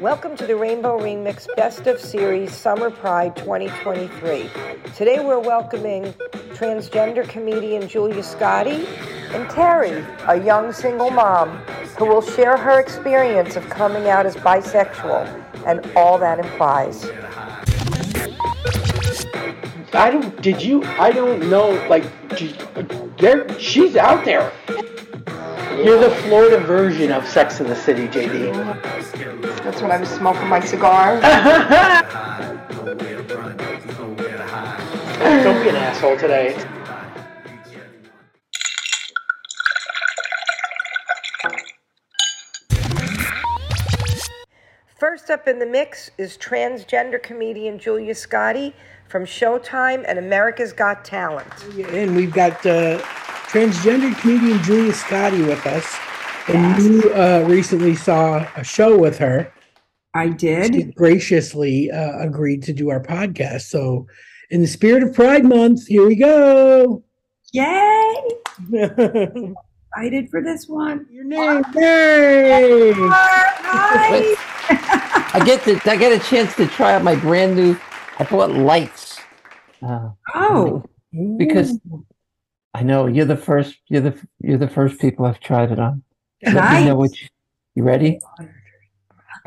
Welcome to the Rainbow Remix Best of Series Summer Pride 2023. Today we're welcoming transgender comedian Julia Scotti and Kerrie, a young single mom who will share her experience of coming out as bisexual and all that implies. I don't. Did you? I don't know. Like, there. She's out there. You're the Florida version of Sex and the City, JD. That's when I was smoking my cigar. Don't be an asshole today. First up in the mix is transgender comedian Julia Scotti from Showtime and America's Got Talent. And we've got uh, transgender comedian Julia Scotti with us. And you uh, recently saw a show with her. I did. She graciously uh, agreed to do our podcast. So, in the spirit of Pride Month, here we go. Yay! Your Excited for this one. Your name, Yay! Hi. I get to I get a chance to try out my brand new. I bought lights uh, Oh, because I know you're the first. You're the you're the first people I've tried it on. Let me know which. You ready?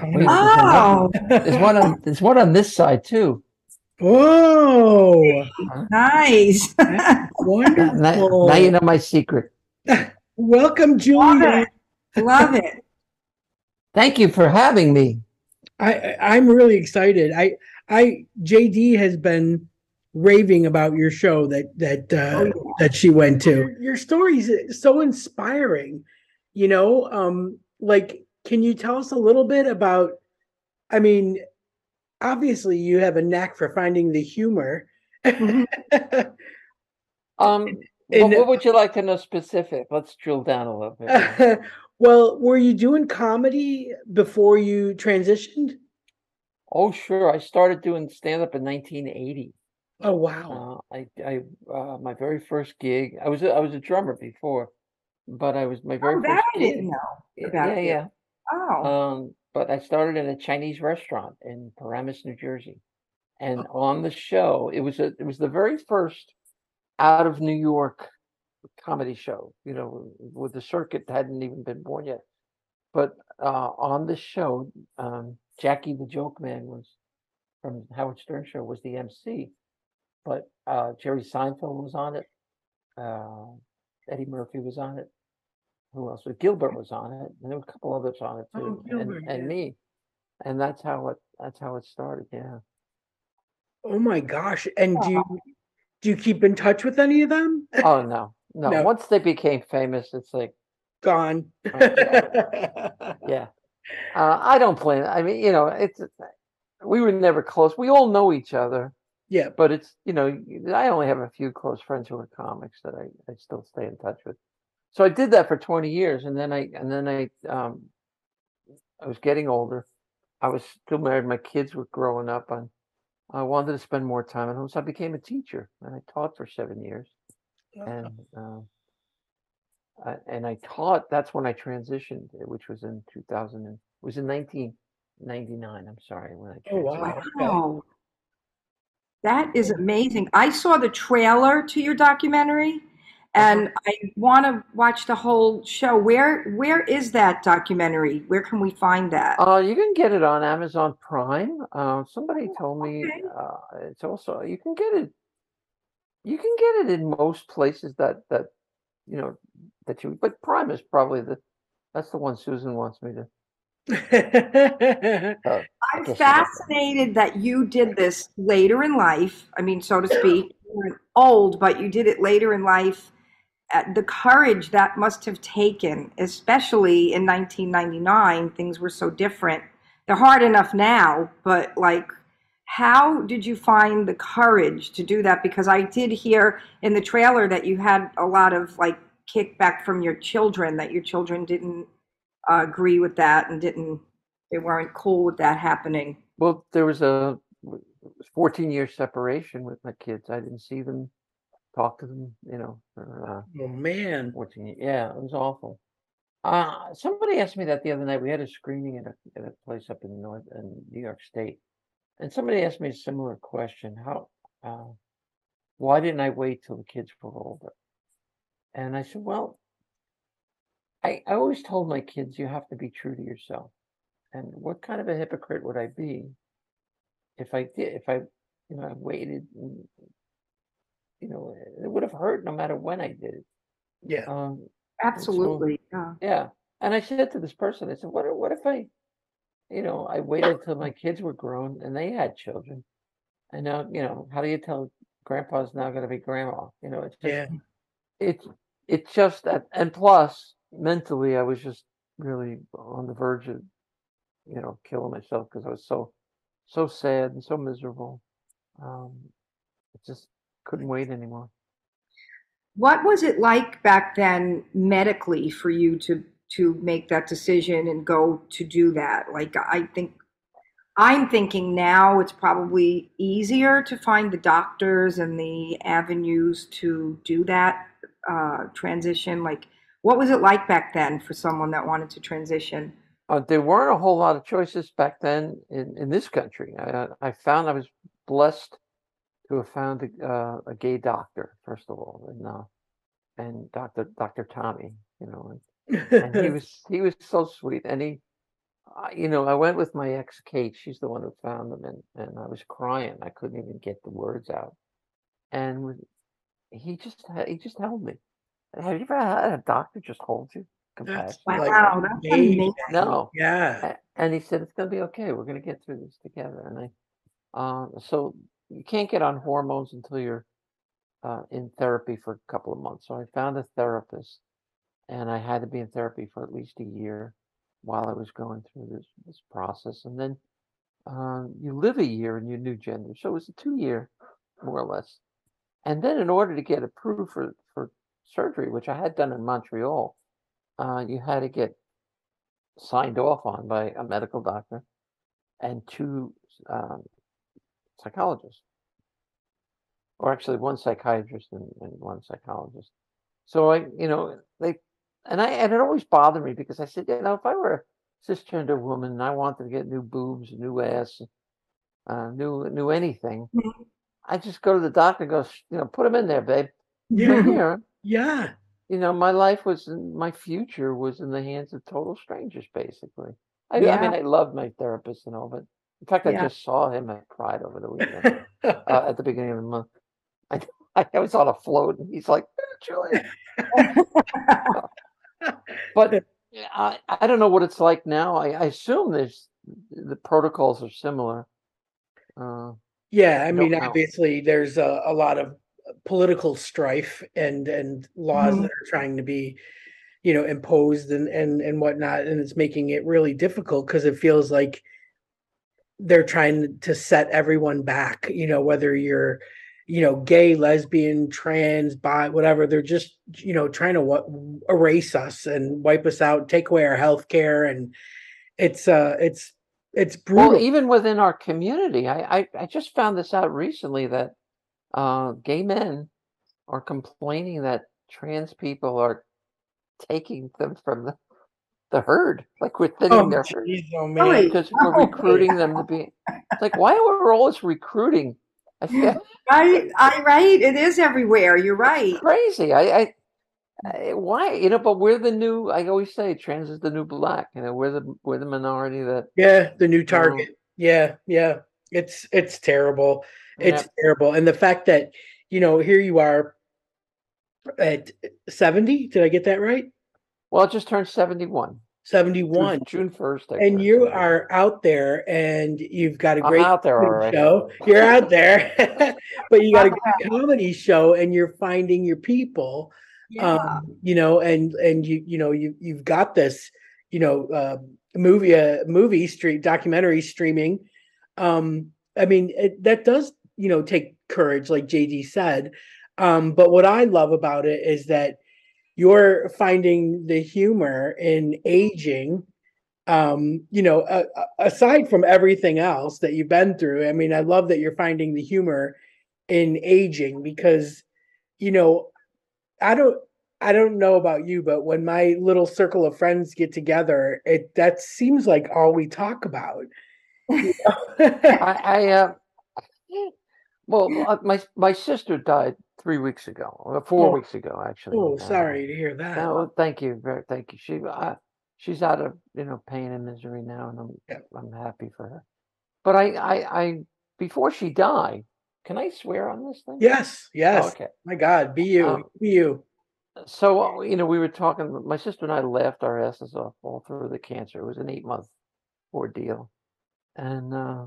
Wait, Oh, There's one on there's one on this side too. Oh, nice. Now, wonderful. now you know my secret. Welcome, Love Julia. it. Love it. Thank you for having me. I, I- I'm really excited. I, I, JD has been raving about your show that that uh, Oh, yeah. that she went to. Your, your stories so inspiring. You know, um, like, can you tell us a little bit about? I mean, obviously, you have a knack for finding the humor. Um, And- what, what would you like to know specific? Let's drill down a little bit. well, were you doing comedy before you transitioned? oh, sure. I started doing stand up in 1980. Oh wow! Uh, I, I, uh, my very first gig. I was, a, I was a drummer before, but I was my very Oh, first that I gig. didn't know. Yeah, you. yeah. Oh, Um, but I started in a Chinese restaurant in Paramus, New Jersey, and Oh. on the show, it was a, it was the very first out of New York comedy show. You know, with the circuit hadn't even been born yet. But uh, on the show, um, Jackie the Joke Man was from Howard Stern show was the MC, but uh, Jerry Seinfeld was on it. Uh, Eddie Murphy was on it. Who else? was Gilbert was on it, and there were a couple others on it Oh, too, Gilbert, and, and me. And that's how it. That's how it started. Yeah. Oh my gosh! And do you do you keep in touch with any of them? Oh no, no. No. Once they became famous, it's like, Gone. yeah. Uh, I don't plan. I mean, you know, it's. We were never close. We all know each other, yeah. but it's you know, I only have a few close friends who are comics that I, I still stay in touch with. So I did that for 20 years, and then I and then I um, I was getting older. I was still married. My kids were growing up, and I wanted to spend more time at home, so I became a teacher, and I taught for seven years. and um, I, and I taught. That's when I transitioned, uh, which was in 2000. And, it was in 1999. I'm sorry when I. Oh, wow. Transitioned. Okay. wow. That is amazing. I saw the trailer to your documentary and I want to watch the whole show. Where where is that documentary? Where can we find that? Uh, you can get it on Amazon Prime. Uh, somebody told me okay. uh, it's also you can get it. You can get it in most places that that you know that you. But Prime is probably the that's the one Susan wants me to. Uh, I'm guess you got that. fascinated that you did this later in life. I mean, so to speak, you weren't old, but you did it later in life. Uh, the courage that must have taken, especially in 1999, things were so different. They're hard enough now, but like, how did you find the courage to do that? Because I did hear in the trailer that you had a lot of like kickback from your children, that your children didn't uh, agree with that and didn't they weren't cool with that happening. Well, there was a 14 year separation with my kids. I didn't see them, talk to them, you know, for uh, oh man. 14 years. Yeah, it was awful. Uh, somebody asked me that the other night. We had a screening at a, at a place up in North in New York State, and somebody asked me a similar question. How, uh, why didn't I wait till the kids were older? And I said, well, I, I always told my kids you have to be true to yourself. And what kind of a hypocrite would I be if I did if I you know I waited and, you know it would have hurt no matter when I did it. Yeah. Um, Absolutely. Yeah. yeah. And I said to this person, I said, what, if- what if I, you know, I waited till my kids were grown and they had children. And now, you know, how do you tell grandpa's now going to be grandma? You know, it's just, Yeah. it's, it's just that. And plus, mentally, I was just really on the verge of, you know, killing myself because I was so, so sad and so miserable. Um, I just couldn't wait anymore. What was it like back then medically for you to to make that decision and go to do that? Like I think I'm thinking now it's probably easier to find the doctors and the avenues to do that uh, transition. Like, what was it like back then for someone that wanted to transition? Uh, there weren't a whole lot of choices back then in, in this country. I, I found I was blessed to have found a, uh, a gay doctor, first of all, and uh, and Doctor Doctor Tommy, you know, and, and he was he was so sweet, and he, you know, I went with my ex Kate. She's the one who found him, and and I was crying. I couldn't even get the words out, and he just he just held me. Have you ever had a doctor just hold you? Compassion. Like, Wow, that's amazing. amazing. No. Yeah. And he said it's going to be okay we're going to get through this together and i um so you can't get on hormones until you're uh, in therapy for a couple of months so i found a therapist and i had to be in therapy for at least a year while i was going through this this process and then um, you live a year in your new gender so it was a two year more or less and then in order to get approved for for surgery which i had done in montreal uh, you had to get signed off on by a medical doctor and two um, psychologists, or actually one psychiatrist and, and one psychologist. So I, you know, they, and I, and it always bothered me because I said, you know, if I were a cisgender woman and I wanted to get new boobs, new ass, uh, new, new anything, Mhm. I just go to the doctor and go, you know, put them in there, babe. Yeah. here Yeah. you know, my life was in, my future was in the hands of total strangers, basically. I, I mean, I loved my therapist and all, but in fact, I Yeah. just saw him. I cried over the weekend uh, at the beginning of the month. I, I was on a float, and he's like, "Eh, Julian. But I, I don't know what it's like now. I, I assume there's the protocols are similar. Uh, Yeah, I mean, know. obviously, there's a, a lot of political strife and and laws Mhm. that are trying to be, you know, imposed and and and whatnot, and it's making it really difficult because it feels like they're trying to set everyone back. You know, whether you're, you know, gay, lesbian, trans, bi, whatever, they're just you know trying to what erase us and wipe us out, take away our health care, and it's uh it's it's brutal. Well, even within our community, I, I, I just found this out recently that uh, gay men are complaining that trans people are taking them from the, the herd. Like we're thinning oh, their herd jeez, oh because we're Oh, recruiting them to be. It's like, why are we always recruiting? I feel I, I, right. It is everywhere. You're right. crazy. I, I, I, why, you know, but we're the new, I always say trans is the new black. You know, we're the, we're the minority that, Yeah, the new target. Yeah, yeah. It's it's terrible. It's Yeah. terrible. And the fact that, you know, here you are at 70, did I get that right? well, it just turned 71. 71 June 1st. I And you 71. are out there and you've got a great out there comedy already. show. You're out there. but you got a great comedy show and you're finding your people. Yeah. um you know and and you you know you you've got this you know uh movie uh movie street documentary streaming um i mean it, that does you know take courage like jd said um but what i love about it is that you're finding the humor in aging um you know uh, aside from everything else that you've been through i mean i love that you're finding the humor in aging because you know I don't I don't know about you, but when my little circle of friends get together, it that seems like all we talk about. I, I uh, well, uh, my my sister died three weeks ago, or four Oh. weeks ago, actually. oh, Uh, sorry to hear that. No, thank you, very thank you. She, uh, she's out of you know pain and misery now, and I'm Yeah. I'm happy for her. But I, I, I before she died, can I swear on this thing? Yes, Oh, yes. okay. My God, be you, Um, be you. So uh, you know, we were talking. My sister and I laughed our asses off all through the cancer. It was an eight month ordeal, and uh,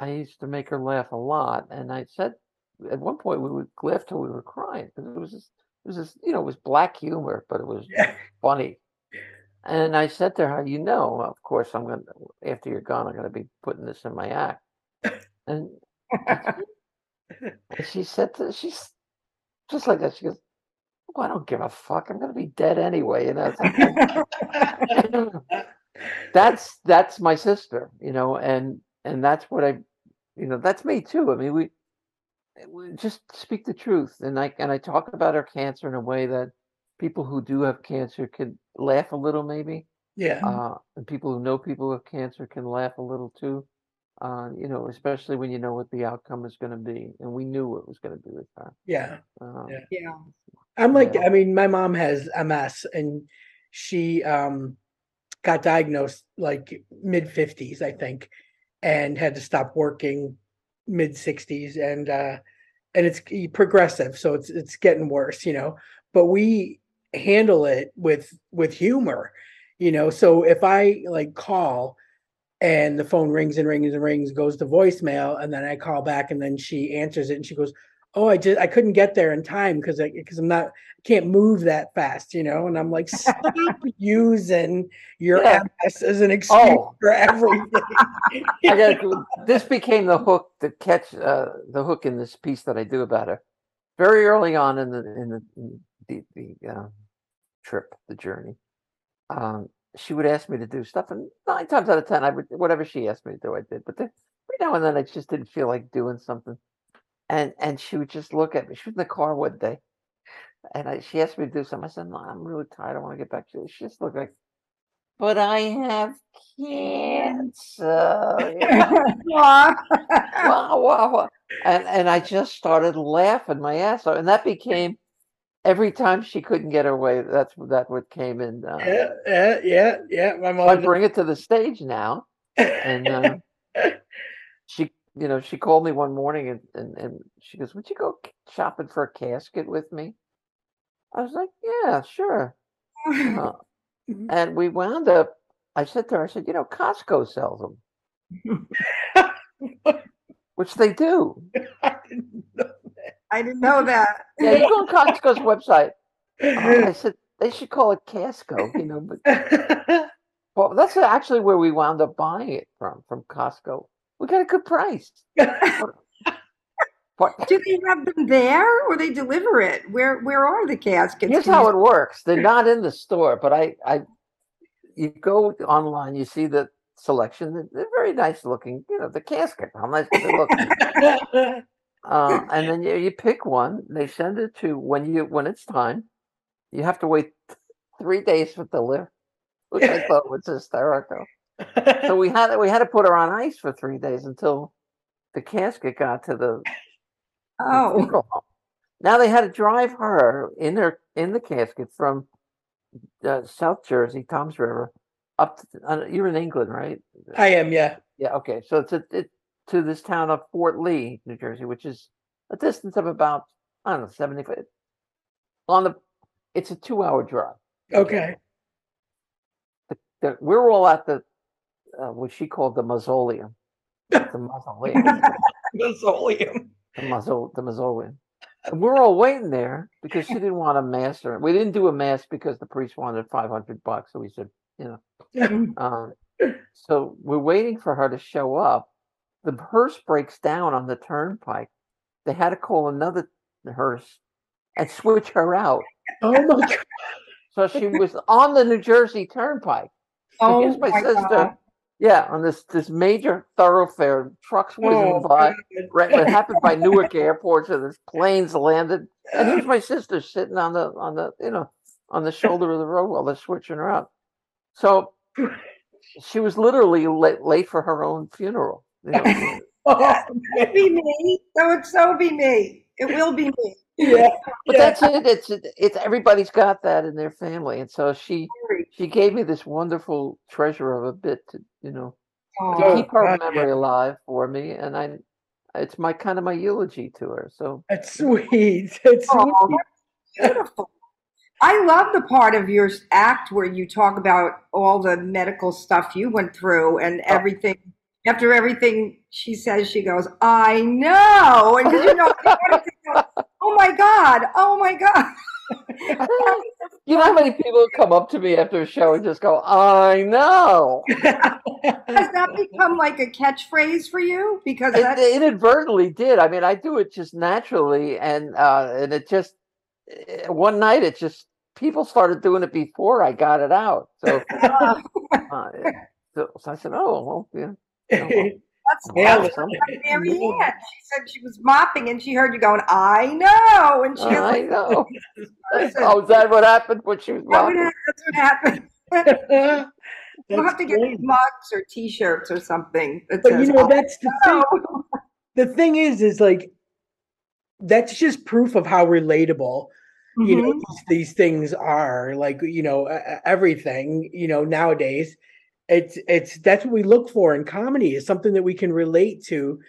I used to make her laugh a lot. And I said, at one point, we would laugh till we were crying because it was just, it was just, you know, it was black humor, but it was Yeah. funny. And I said to her, you know, of course, I'm gonna after you're gone, I'm gonna be putting this in my act. And, she said, to, she's just like that. She goes, "Well, I don't give a fuck. I'm gonna be dead anyway." You know, that's that's my sister, you know, and and that's what I, you know, that's me too. I mean, we, we just speak the truth, and I and I talk about our cancer in a way that people who do have cancer can laugh a little, maybe, yeah, uh, and people who know people with cancer can laugh a little too. Uh, you know, especially when you know what the outcome is going to be, and we knew what it was going to be with her. yeah. Um, Yeah. Yeah. I'm like, Yeah. I mean, my mom has MS and she um got diagnosed like mid 50s, I think, and had to stop working mid 60s and uh and it's progressive, so it's it's getting worse, you know. But we handle it with with humor, you know. So if I like call and the phone rings and rings and rings, goes to voicemail, and then I call back and then she answers it and she goes, oh i just i couldn't get there in time because i because i'm not can't move that fast you know and i'm like stop using your Yeah. ms as an excuse Oh. for everything I got this became the hook to catch uh, the hook in this piece that I do about her. Very early on in the in the in the, the uh, trip, the journey, um, she would ask me to do stuff, and nine times out of ten, I would whatever she asked me to do, I did. But then, every now and then, I just didn't feel like doing something, and and she would just look at me. She was in the car one day, and I, she asked me to do something. I said, "No, I'm really tired. I want to get back to you." She just looked like, "But I have cancer." you know? Wow, wow, wow. And and I just started laughing my ass off, and that became every time she couldn't get her way. That's that what came in. Uh, yeah yeah yeah yeah my so I bring it to the stage now, and uh, she, you know, she called me one morning and, and and she goes, "Would you go shopping for a casket with me?" I was like, "Yeah, sure." Uh, Mhm. and we wound up. I said to her, "I said, you know, Costco sells them, which they do." I didn't know I didn't know that. Yeah, you go on Costco's website. Uh, I said they should call it Casco, you know. But well, that's actually where we wound up buying it from, from Costco. We got a good price. But Do they have them there or they deliver it? Where where are the caskets? here's how it works: they're not in the store, but I, I, you go online, you see the selection. They're, very nice looking. You know, the casket, how nice they look. uh, and then you, you pick one. They send it to when you when it's time. You have to wait three days for the delivery, which I thought was hysterical. So we had we had to put her on ice for three days until the casket got to the, the Oh, home. Now they had to drive her in her in the casket from uh, South Jersey, Toms River, up. To, uh, you're in England, right? I am, yeah. Yeah. Okay. So it's a, it, to this town of Fort Lee, New Jersey, which is a distance of about I don't know seventy five. On the, it's a two hour drive. Okay. The, we're all at the uh, what she called the mausoleum. The mausoleum. Mausoleum. the mausole- the mausoleum. And we're all waiting there because she didn't want a mass or we didn't do a mass because the priest wanted five hundred bucks. So we said, you know, um, so we're waiting for her to show up. The hearse breaks down on the turnpike. They had to call another hearse and switch her out. Oh my god. So she was on the New Jersey Turnpike. So oh here's my, my sister God. Yeah, on this this major thoroughfare, trucks whizzing Oh, by. Right, it happened by Newark Airport, so there's planes landed, and here's my sister sitting on the on the you know on the shoulder of the road while they're switching her out. So she was literally late, late for her own funeral. You know, Oh, It'd be me. That would so be me. It will be me. yeah. but yeah. that's it. It's it's everybody's got that in their family, and so she she gave me this wonderful treasure of a bit to you know to Oh, keep her God, yeah. memory alive for me, and I it's my kind of my eulogy to her. So That's sweet. That's Oh, sweet. that's beautiful. I love the part of your act where you talk about all the medical stuff you went through and oh. everything. After everything she says, she goes, "I know," and 'cause you know, oh my god, oh my god. you know how many people come up to me after a show and just go, "I know." Has that become like a catchphrase for you? Because It, that's inadvertently did. I mean, I do it just naturally, and uh, and it just eh, one night it just people started doing it before I got it out. So, uh, so, so I said, "Oh, well, yeah." That's well, Mary Ann. She said she was mopping and she heard you going, I know. And she was I like, know. Oh, is that what happened when she was walking? that's what happened. We'll have to get great. mugs or T-shirts or something. That But says, you know, "I that's the thing. The thing is, is like that's just proof of how relatable you know Mhm. these, these things are. Like you know, everything you know nowadays. It's it's that's what we look for in comedy is something that we can relate to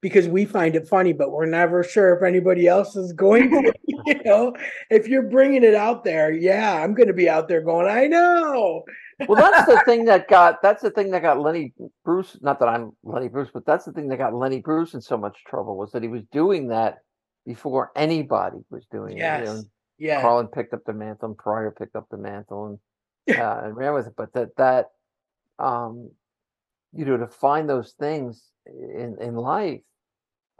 because we find it funny, but we're never sure if anybody else is going to. You know, if you're bringing it out there, yeah, I'm going to be out there going, I know. Well, that's the thing that got that's the thing that got Lenny Bruce. Not that I'm Lenny Bruce, but that's the thing that got Lenny Bruce in so much trouble was that he was doing that before anybody was doing it. you know, Yeah. Carlin picked up the mantle, and Pryor picked up the mantle, and uh, and ran with it. But that that um, you know, to find those things in in life,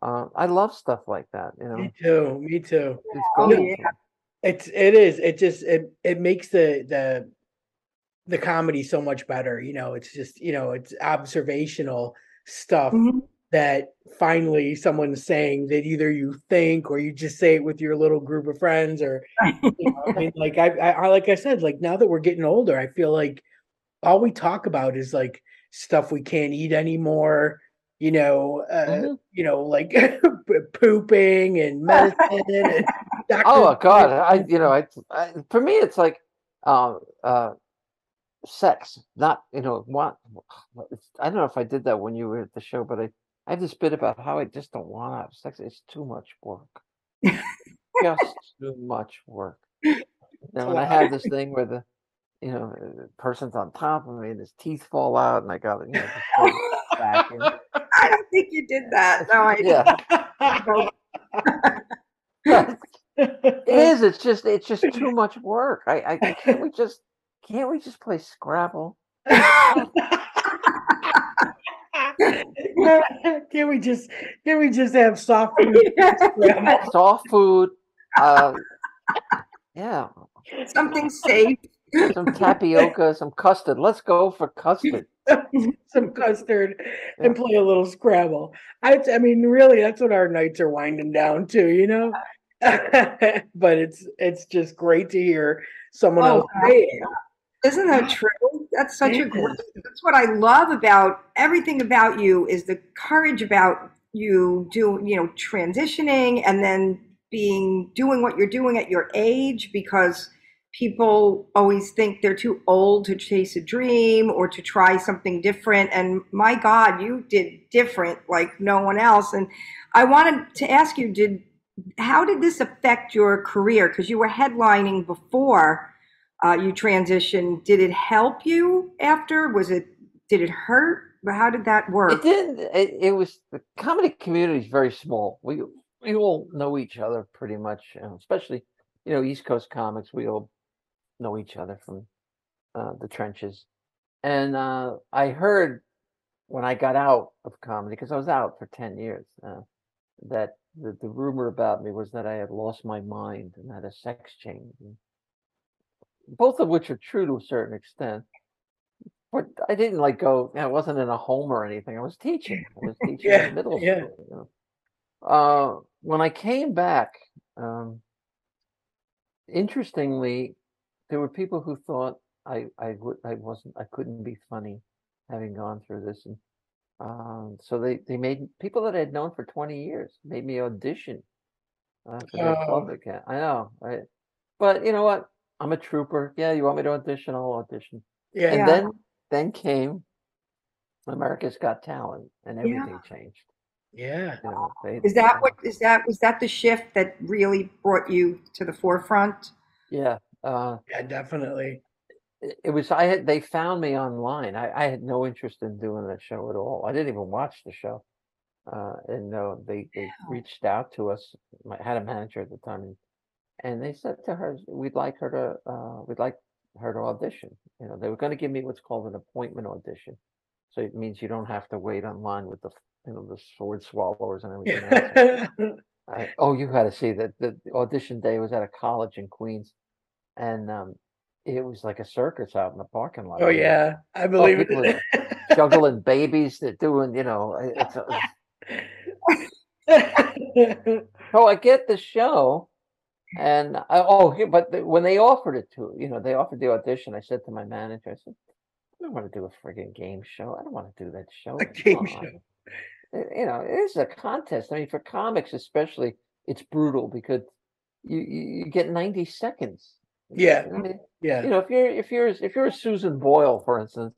uh, I love stuff like that. You know, Me too. Me too. it's Oh, yeah. It's it is. It just it it makes the the the comedy so much better. You know, it's just you know it's observational stuff Mhm. that finally someone's saying that either you think or you just say it with your little group of friends or you know, I mean like I, I I like I said like now that we're getting older I feel like all we talk about is like stuff we can't eat anymore you know uh, Mhm. you know like pooping and medicine and Oh God, I you know, I, I for me it's like um uh sex, not you know want. It's, I don't know if I did that when you were at the show, but I I have this bit about how I just don't want to have sex. It's too much work, just too much work. You know, and I have this thing where the you know the person's on top of me and his teeth fall out, and I got you know it back in. I don't think you did that. No, I Yeah, it is. It's just it's just too much work. I I can't we just can't we just play Scrabble? can we just can we just have soft food? soft food. Uh, yeah, Something safe. Some tapioca, some custard. Let's go for custard. some custard and play a little Scrabble. I, I mean, really, that's what our nights are winding down to, you know. Uh, but it's it's just great to hear someone Oh, else say it. Isn't that true? That's such a great. is. That's what I love about everything about you is the courage about you do you know transitioning and then being doing what you're doing at your age because people always think they're too old to chase a dream or to try something different and my god you did different like no one else and i wanted to ask you did how did this affect your career because you were headlining before uh, you transitioned did it help you after was it did it hurt how did that work? It didn't. It, it was the comedy community is very small. We we all know each other pretty much, especially you know East Coast comics. We all know each other from uh, the trenches. And uh, I heard when I got out of comedy because I was out for ten years uh, that the, the rumor about me was that I had lost my mind and had a sex change, both of which are true to a certain extent. but I didn't like go. I wasn't in a home or anything. I was teaching. I was teaching Yeah, in middle yeah. school. You know? Uh, when I came back, um, interestingly, there were people who thought I I would I wasn't I couldn't be funny, having gone through this, and um, so they they made people that I had known for twenty years made me audition uh, for their Oh. club again. I know, right? But you know what? I'm a trooper. Yeah, you want me to audition? I'll audition. Yeah. And Yeah. then then came America's Got Talent, and everything changed. Yeah. You know, they, Is that what is that was that the shift that really brought you to the forefront? Yeah. Uh, Yeah, definitely. it, it was. I had. They found me online. I, I had no interest in doing that show at all. I didn't even watch the show. Uh, and no, they they reached out to us. I had a manager at the time, and, and they said to her, "We'd like her to. Uh, we'd like her to audition." You know, they were going to give me what's called an appointment audition. So it means you don't have to wait online with the, you know, the sword swallowers and everything else. I, oh, you had to see that the audition day was at a college in Queens, and um, it was like a circus out in the parking lot. oh yeah, I believe people it. juggling babies, they're doing, you know, it- it's a, so I get the show, and I, oh, but the, when they offered it to, you know, they offered the audition. I said to my manager, I said, I don't want to do a friggin' game show. I don't want to do that show. A game on." show. Uh, You know, it is a contest. I mean, for comics especially, it's brutal because you you, you get ninety seconds. Yeah. I mean, yeah. you know, if you're if you're if you're a Susan Boyle, for instance,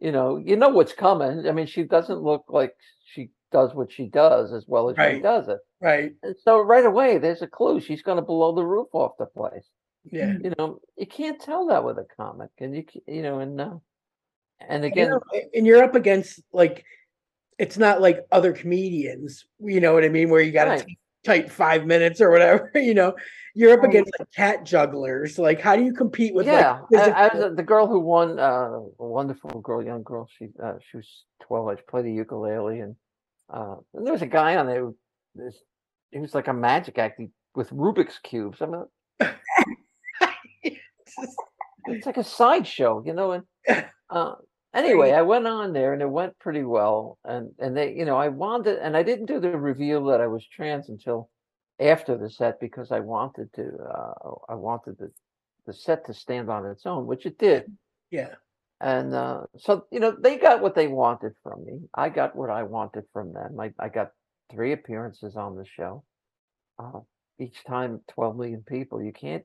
you know, you know what's coming. I mean, she doesn't look like she does what she does as well as she does it. Right. And so right away, there's a clue. She's going to blow the roof off the place. Yeah. You know, you can't tell that with a comic, and you you know, and uh, and again, and you're up against like it's not like other comedians, you know what I mean, where you got to Right. Type five minutes or whatever. You know, you're up against like cat jugglers. Like, how do you compete with yeah, like I, I uh, the girl who won. Uh, a wonderful girl, young girl. She uh, she was twelve. I played the ukulele, and uh, and there was a guy on there. Who, this, he was like a magic act he- with Rubik's cubes. I mean, it's like a sideshow, you know. And uh, anyway, I went on there, and it went pretty well. And and they, you know, I wanted, and I didn't do the reveal that I was trans until after the set because I wanted to. Uh, I wanted the the set to stand on its own, which it did. yeah, And uh, so, you know, they got what they wanted from me. I got what I wanted from them. I, I got three appearances on the show. Uh, each time, 12 million people. You can't,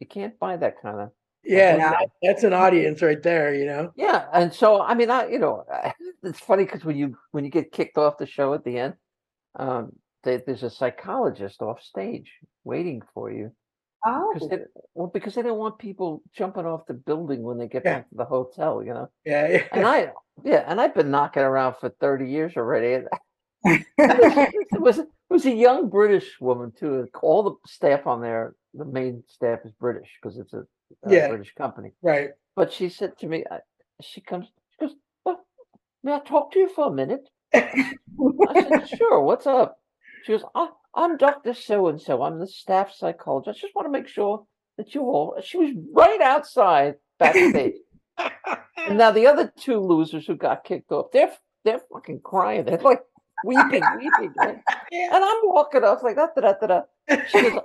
you can't buy that kind of. Yeah, Yeah. that- that's an audience right there. You know, Yeah, and so I mean, I, you know, it's funny because when you when you get kicked off the show at the end, um, they, there's a psychologist off stage waiting for you Oh, because they, well, because they don't want people jumping off the building when they get Yeah. back to the hotel. You know. yeah, yeah. And I, yeah, and I've been knocking around for 30 years already. it was it was a young British woman too. All the staff on there, the main staff is British because it's a, Uh, a Yeah. British company. right. But she said to me, I, she comes, she goes, well, "May I talk to you for a minute?" I said, "Sure. What's up?" She goes, "I, I'm Doctor So and So. I'm the staff psychologist. I just want to make sure that you all." She was right outside backstage. And now the other two losers who got kicked off, they're they're fucking crying. They're like weeping, weeping. right? And I'm walking off like that, da, da, da, da. She goes,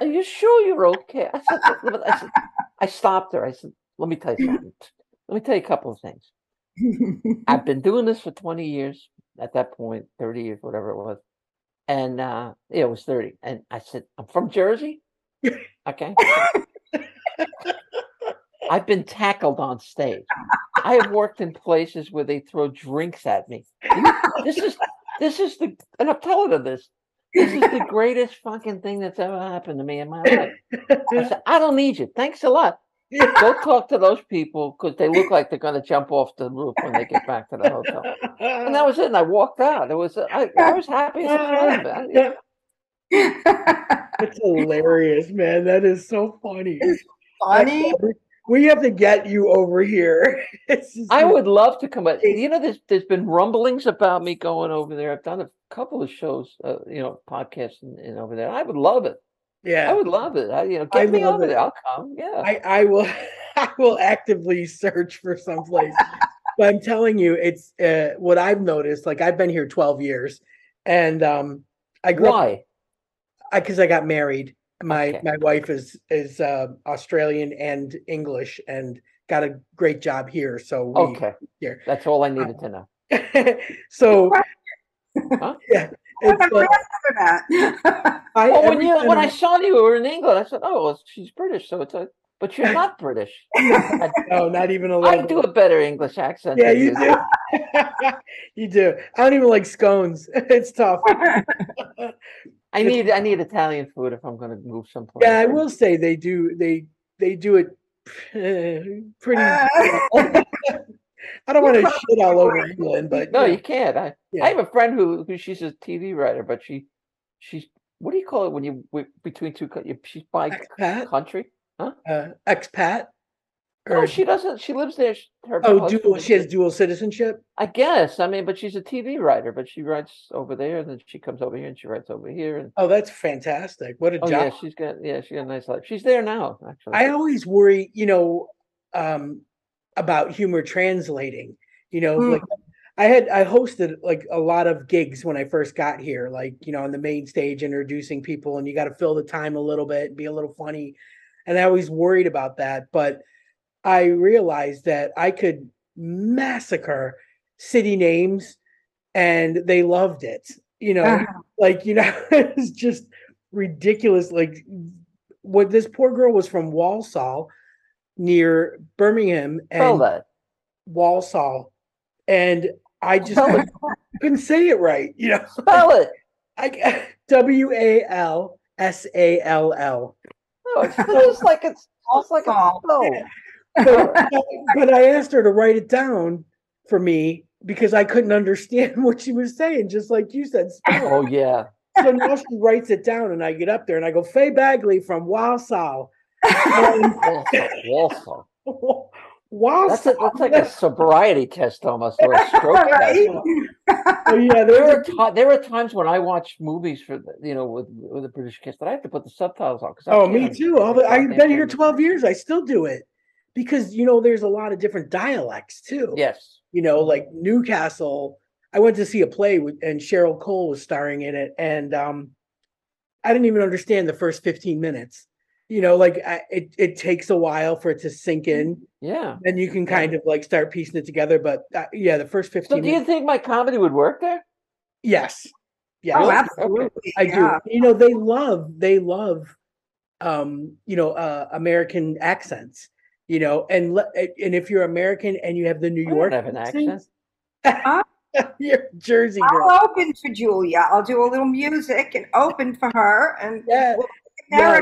Are you sure you're okay? I said, I said, I stopped her. I said, Let me tell you something. Let me tell you a couple of things. I've been doing this for 20 years at that point, 30 years, whatever it was. And uh yeah, it was 30. And I said, I'm from Jersey. Okay. I've been tackled on stage. I have worked in places where they throw drinks at me. This is this is the and I'm telling her this. This is the greatest fucking thing that's ever happened to me in my life. I said, I don't need you. Thanks a lot. Go talk to those people because they look like they're going to jump off the roof when they get back to the hotel. And that was it. And I walked out. It was I, I was happy as a clam, man. That's hilarious, man. That is so funny. Funny. We have to get you over here. I would love to come. But you know, there's there's been rumblings about me going over there. I've done a couple of shows, uh, you know, podcasts and, and over there. I would love it. yeah. I would love it. I, you know, I get me over it. there. I'll come. Yeah. I, I will I will actively search for someplace. but I'm telling you, it's uh, what I've noticed. Like I've been here 12 years, and um, I grew up Why? because I, got married. My Okay. my wife is is uh, Australian and English, and got a great job here. So we, Okay. here. That's all I needed to know. so Huh? yeah, What it's, am uh, I that? I, Well, when you when I saw you were in England, I said, "Oh, well, she's British, so it's a." But you're not British. I, no, not even a little. I do a better English accent. Yeah, than you do. you do. I don't even like scones. It's tough. I need I need Italian food if I'm going to move someplace. Yeah, I will say they do. They they do it uh, pretty. I don't want to shit all over England, but No, yeah, you can't. I Yeah. I have a friend who who she's a TV writer, but she she's what do you call it when you between two she's by expat, country? Huh? Uh, expat, No, or she doesn't. She lives there. Her oh, dual. She has dual citizenship. I guess. I mean, but she's a TV writer, but she writes over there, and then she comes over here and she writes over here. And Oh, that's fantastic! What a oh job. yeah, she's got yeah, she got a nice life. She's there now, actually. I always worry, you know, um, about humor translating. You know, Mm. like I had I hosted like a lot of gigs when I first got here, like you know, on the main stage introducing people, and you got to fill the time a little bit and be a little funny. And I always worried about that, but I realized that I could massacre city names, and they loved it. You know, Uh-huh. like you know it's just ridiculous like what this poor girl was from walsall near birmingham and that. walsall and i just Spell it. couldn't say it right you know Spell it. i w-a-l-s-a-l-l No, oh, it's just like it's just like a spell. but, but i asked her to write it down for me because i couldn't understand what she was saying just like you said spell it. Oh yeah. so now she writes it down and i get up there and i go faye bagley from walsall And- Walsall. Wow. That's a, that's like a sobriety test almost, or a stroke right? test. Oh, yeah, There are ti- there are times when I watch movies for the, you know with with a British cast that I have to put the subtitles on. Oh, me too. The, I've been here. 12 years. I still do it because, you know, there's a lot of different dialects too. Yes. You know, like Newcastle. I went to see a play with, and Cheryl Cole was starring in it. And um, I didn't even understand the first 15 minutes. You know, like I, it, it takes a while for it to sink in. Yeah. And you can kind of like start piecing it together. But uh, yeah, the first 15 So do you minutes. think my comedy would work there? Yes. Yeah, Oh, absolutely. I yeah. do. You know, they love they love um, you know, uh American accents, you know, and le- and if you're American and you have the New I York have an accent. you're Jersey girl. I'll open for Julia. I'll do a little music and open for her. And Yeah. we'll Yeah.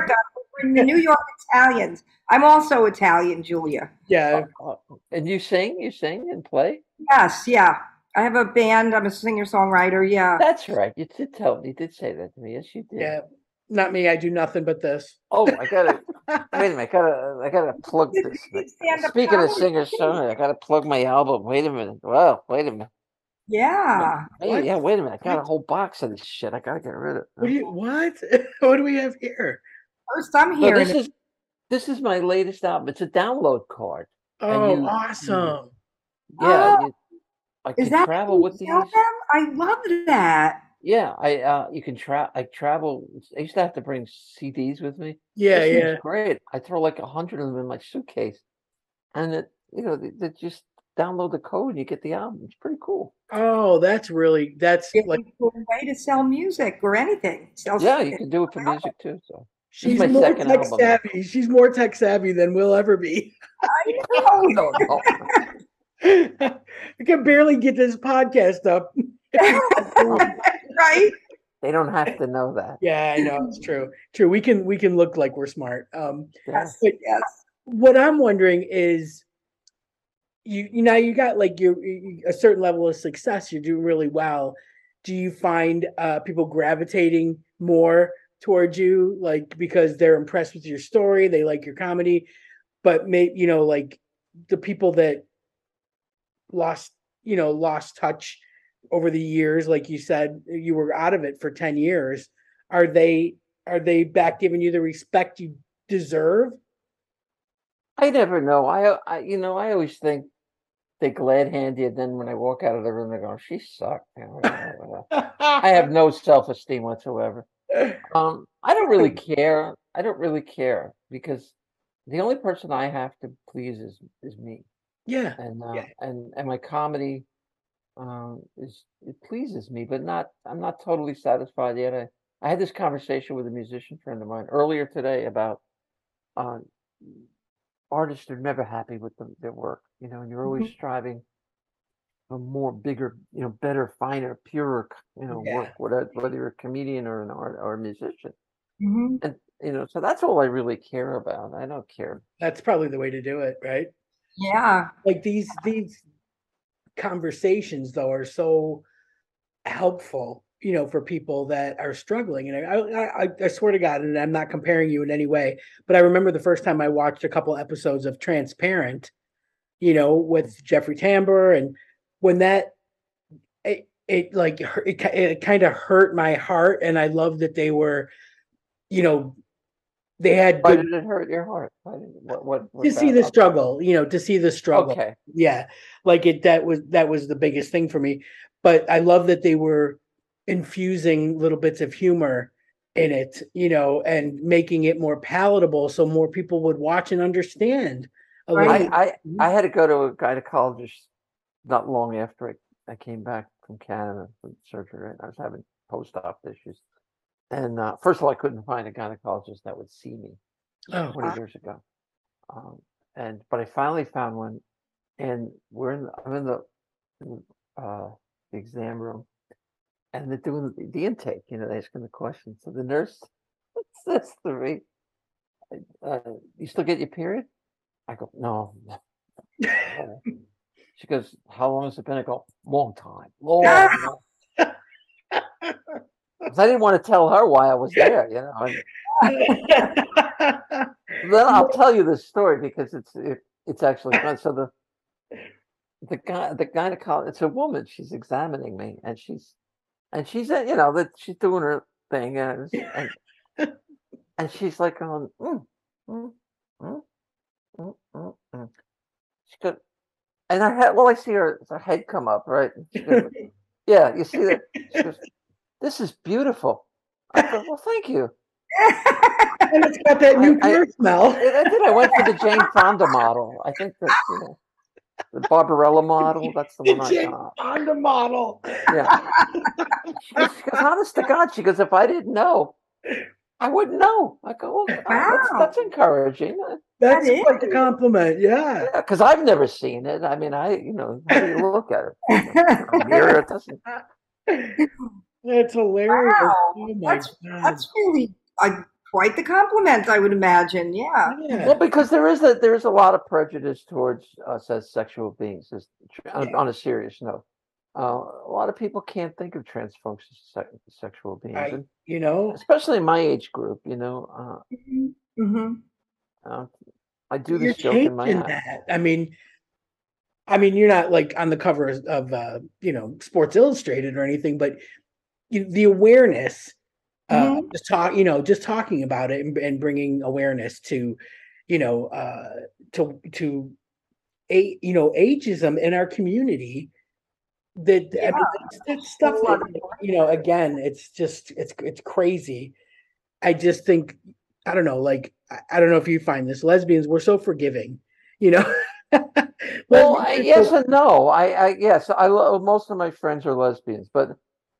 America, we're the New York Italians. I'm also Italian, Julia. Yeah. And you sing, you sing and play. Yes, yeah. I have a band. I'm a singer songwriter. Yeah. That's right. You did tell me. You did say that to me. Yes, you did. Yeah. Not me. I do nothing but this. Oh, I gotta wait a minute. I gotta I gotta plug this. did Speaking of singer songwriter, I gotta plug my album. Wait a minute. Well, wait a minute. Yeah. Hey, yeah, wait a minute. I got a whole box of this shit. I gotta get rid of. What do you what? what do we have here? First I'm So hearing this it. is this is my latest album. It's a download card. Oh, you- awesome. Yeah, Oh, you, I Is can that travel with these. Tell them? I love that. Yeah, I uh, you can travel. I travel. I used to have to bring CDs with me. Yeah, This yeah. great. I throw like a hundred of them in my suitcase, and it you know they, they just download the code and you get the album. It's pretty cool. Oh, that's really that's It's like a cool way to sell music or anything. Sell Yeah, you can do it for music too. So is she's my more second tech album. savvy. She's more tech savvy than we'll ever be. I know. no, no. I can barely get this podcast up. right? They don't have to know that. yeah, I know it's true. True. We can we can look like we're smart. Um, Yes. but Yes. what I'm wondering is, you you know you got like your you- a certain level of success. You're doing really well. Do you find uh, people gravitating more towards you, like because they're impressed with your story, they like your comedy, but may you know like the people that lost you know lost touch over the years like you said you were out of it for 10 years are they are they back giving you the respect you deserve I never know. I, I, you know, I always think they glad hand you, and then when I walk out of the room, they're going "She sucked." I have no self esteem whatsoever. Um, I don't really care. I don't really care because the only person I have to please is is me, Yeah. and uh, Yeah. and and my comedy um, is it pleases me, but not. I'm not totally satisfied yet. I I had this conversation with a musician friend of mine earlier today about uh, artists are never happy with them, their work, you know, and you're always striving for more, bigger, you know, better, finer, purer, you know, Yeah. work. Whether whether you're a comedian or an art or a musician, Mhm. and you know, so that's all I really care about. I don't care. That's probably the way to do it, right? Yeah. Like these these conversations though are so helpful, you know, for people that are struggling. And I I, I, I swear to God, and I'm not comparing you in any way, but I remember the first time I watched a couple episodes of Transparent, you know, with Jeffrey Tambor, and when that it it like it, it kind of hurt my heart, and I love that they were, you know, they had Why good, did it hurt your heart? Why did, what what to see the struggle, you know, to see the struggle Okay. yeah like it that was that was the biggest thing for me but i love that they were infusing little bits of humor in it you know and making it more palatable so more people would watch and understand. I, I mm-hmm. I had to go to a gynecologist not long after I, I came back from Canada from surgery. And I was having post-op issues, and uh, first of all, I couldn't find a gynecologist that would see me oh 20 years ago. Um, and but I finally found one, and we're in. The, I'm in the in, uh, the exam room, and they're doing the, the intake. You know, they're asking the questions. So the nurse says to me, uh, "You still get your period?" I go, "No." no." She goes, "How long has it been?" I go, "Long time, long." long." 'Cause I didn't want to tell her why I was there. You know. then I'll tell you this story because it's it, it's actually fun. So the the guy the gynecologist it's a woman. She's examining me, and she's and she's uh, you know that she's doing her thing, and and, and she's like going, mm, mm, mm, mm, mm, mm. she goes, and I had well, I see her, her head come up, right? Yeah, you see that? Goes, this is beautiful. I go, well, thank you. and it's got that new I- I- smell I I did. I went for the Jane Fonda model. I think that you know the Barbarella model. That's the the one I Jane got. Fonda model Yeah. She goes, honest to God, she goes, if I didn't know, I wouldn't know. I go, well, that's, Wow. that's encouraging. That's That quite the compliment yeah Yeah, because I've never seen it. I mean, I, you know, how do you look at it? A mirror, it doesn't. that's hilarious Wow. oh That's that's really uh, quite the compliment, I would imagine. Yeah. yeah. Well, because there is a there is a lot of prejudice towards us as sexual beings. As, on, Yeah. on a serious note, uh, a lot of people can't think of trans folks as se- sexual beings, I, and you know especially in my age group. You know, uh, hmm uh, I do you're joke in my changing that. I mean, I mean, you're not like on the cover of uh, you know Sports Illustrated or anything, but you, the awareness, uh, just talk, you know, just talking about it and, and bringing awareness to, you know, uh, to to a you know ageism in our community. That I mean, that's, that's stuff that you know. Again, it's just it's it's crazy. I just think I don't know. Like I, don't know if you find this. Lesbians, we're so forgiving, you know. Well, I, yes so- and no. I, I yes, I lo- most of my friends are lesbians, but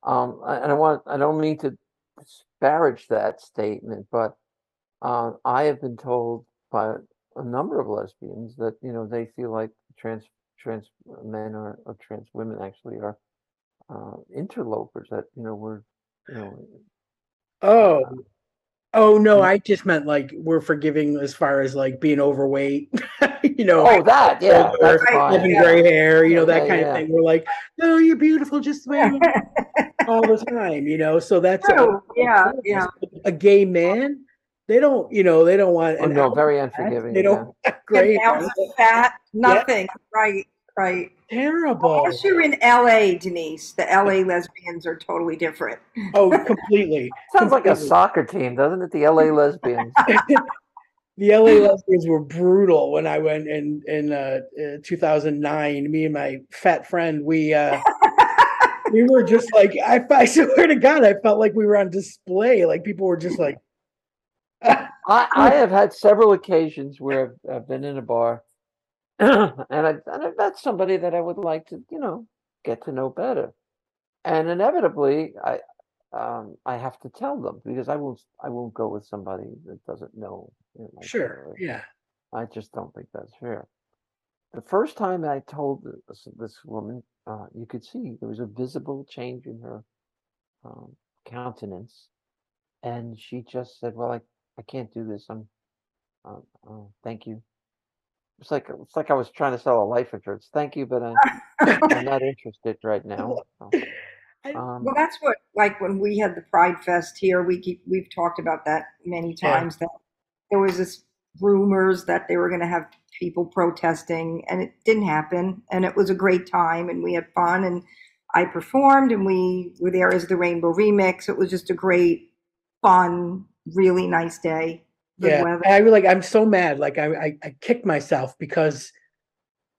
um, I- and I want I don't mean to disparage that statement, but uh, I have been told by a number of lesbians that you know they feel like trans trans men or, or trans women actually are uh, interlopers. That you know we're you know Oh, oh no! Mm. I just meant like we're forgiving as far as like being overweight, you know, oh that yeah or that's fine. having yeah. gray hair, you know, that Yeah, kind yeah. of thing. We're like, no, you're beautiful, just the way you are all the time, you know. So that's a, True. Yeah. Yeah. a gay man. They don't, you know, they don't want. Oh no, very unforgiving. They don't. Great, An ounce fat, nothing. Right. Right. Terrible. Unless you're in LA, Denise, the LA lesbians are totally different. Oh, completely. Sounds like a soccer team, doesn't it? The LA Lesbians. the LA lesbians were brutal when I went in in uh, uh, 2009. Me and my fat friend, we uh, we were just like I, I swear to God, I felt like we were on display. Like people were just like, I, I have had several occasions where I've, I've been in a bar and, I, and I've met somebody that I would like to, you know, get to know better. And inevitably, I um, I have to tell them because I won't I won't go with somebody that doesn't know. you know, sure, yeah, I just don't think that's fair. The first time I told this, this woman, uh, you could see there was a visible change in her um, countenance, and she just said, "Well, I, I can't do this. I'm, uh, uh, thank you." It's like it's like I was trying to sell a life insurance. Thank you, but I'm, I'm not interested right now. So, um, Well, that's what, like when we had the Pride Fest here, we keep, we've talked about that many Yeah. times, that there was this rumors that they were gonna have people protesting, and it didn't happen, and it was a great time, and we had fun, and I performed, and we were there as the Rainbow Remix. It was just a great, fun, really nice day. Good yeah. weather. I was like, I'm so mad. Like I, I, I kicked myself because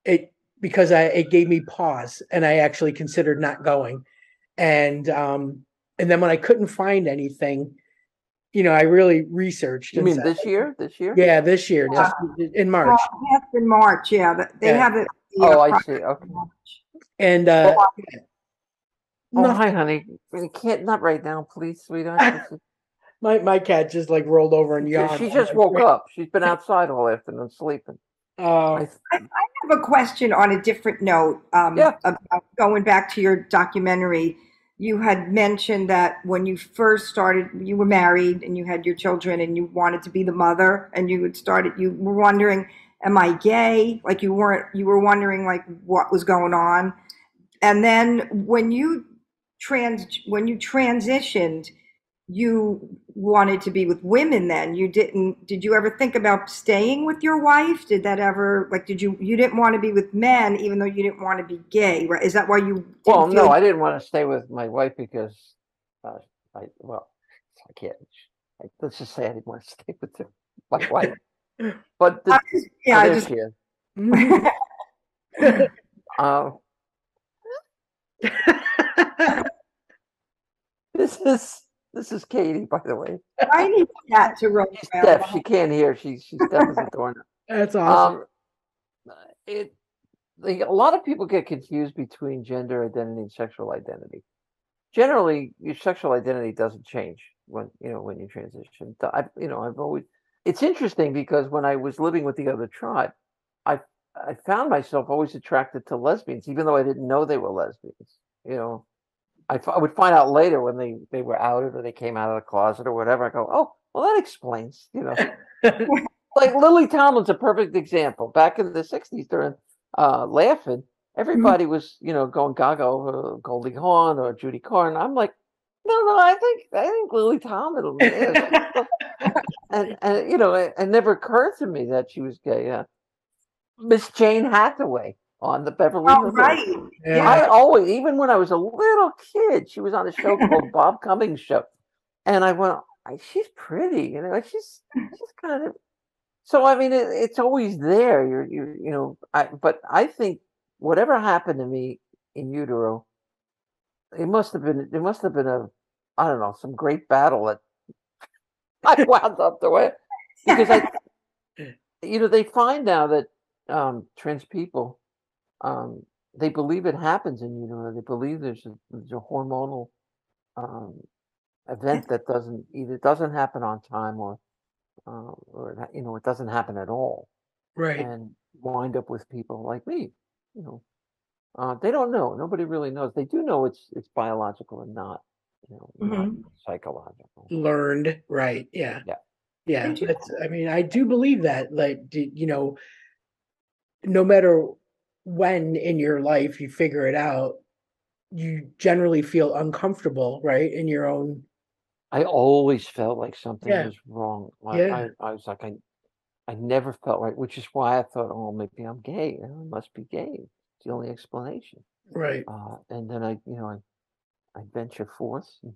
it because I it gave me pause, and I actually considered not going, and um and then when I couldn't find anything, you know, I really researched. you mean said- this year? This year? Yeah, this year, Yeah. just in March. Well, yes, in March, yeah, that- they Yeah. have it. the, Oh, uh, I see. Okay. And uh Oh, nothing- hi, honey. We can't. Not right now, please, sweetheart. This is- my my cat just like rolled over and yawned. she just woke up. She's been outside all afternoon sleeping. Uh, I, I have a question on a different note. Um, Yeah. About going back to your documentary, you had mentioned that when you first started, you were married and you had your children, and you wanted to be the mother, and you had started. You were wondering, "Am I gay?" Like you weren't. You were wondering like what was going on, and then when you trans when you transitioned you wanted to be with women then you didn't did you ever think about staying with your wife did that ever like did you you didn't want to be with men even though you didn't want to be gay right is that why you didn't well, feel no, I didn't want to stay with my wife because uh, I well, I can't. I, let's just say I didn't want to stay with her, my wife. But the, I just- yeah oh, i just she is. mhm. Uh, this is this is Katie, by the way. i need that to roll She's deaf. She can't hear. She's she's deaf as a doornail. That's awesome. Um, it like, a lot of people get confused between gender identity and sexual identity. Generally, your sexual identity doesn't change when you know when you transition. I, you know, I've always. It's interesting because when I was living with the other tribe, I I found myself always attracted to lesbians, even though I didn't know they were lesbians. You know, I, f- I would find out later when they they were outed or they came out of the closet or whatever. I go, oh, well, that explains. You know like Lily Tomlin's a perfect example. Back in the '60s, during uh, Laugh-In, everybody was you know going gaga over Goldie Hawn or Judy Carne. I'm like, no, no, I think I think Lily Tomlin is. and and you know, it, it never occurred to me that she was gay. Uh, Miss Jane Hathaway on the Beverly oh Hills. right Yeah. I always, even when I was a little kid, she was on a show called Bob Cummings Show, and I went, "I- "She's pretty," you know, like she's she's kind of. So I mean, it, it's always there. You're you you know, I but I think whatever happened to me in utero, it must have been it must have been a I don't know some great battle that I wound up the way because I you know they find now that um trans people um they believe it happens in utero they believe there's a, there's a hormonal um event that doesn't either doesn't happen on time or uh, or you know it doesn't happen at all right. and wind up with people like me you know uh they don't know nobody really knows they do know it's it's biological and not you know not Mhm. psychological Learned. Right. Yeah. Yeah. Yeah. I mean, I do believe that. Like, you know, no matter when in your life you figure it out, you generally feel uncomfortable, right? In your own. I always felt like something Yeah. was wrong. I, Yeah. I, I was like, I, I never felt right, which is why I thought, oh, maybe I'm gay. I must be gay. It's the only explanation. Right. Uh, and then I, you know, I, I venture forth. And,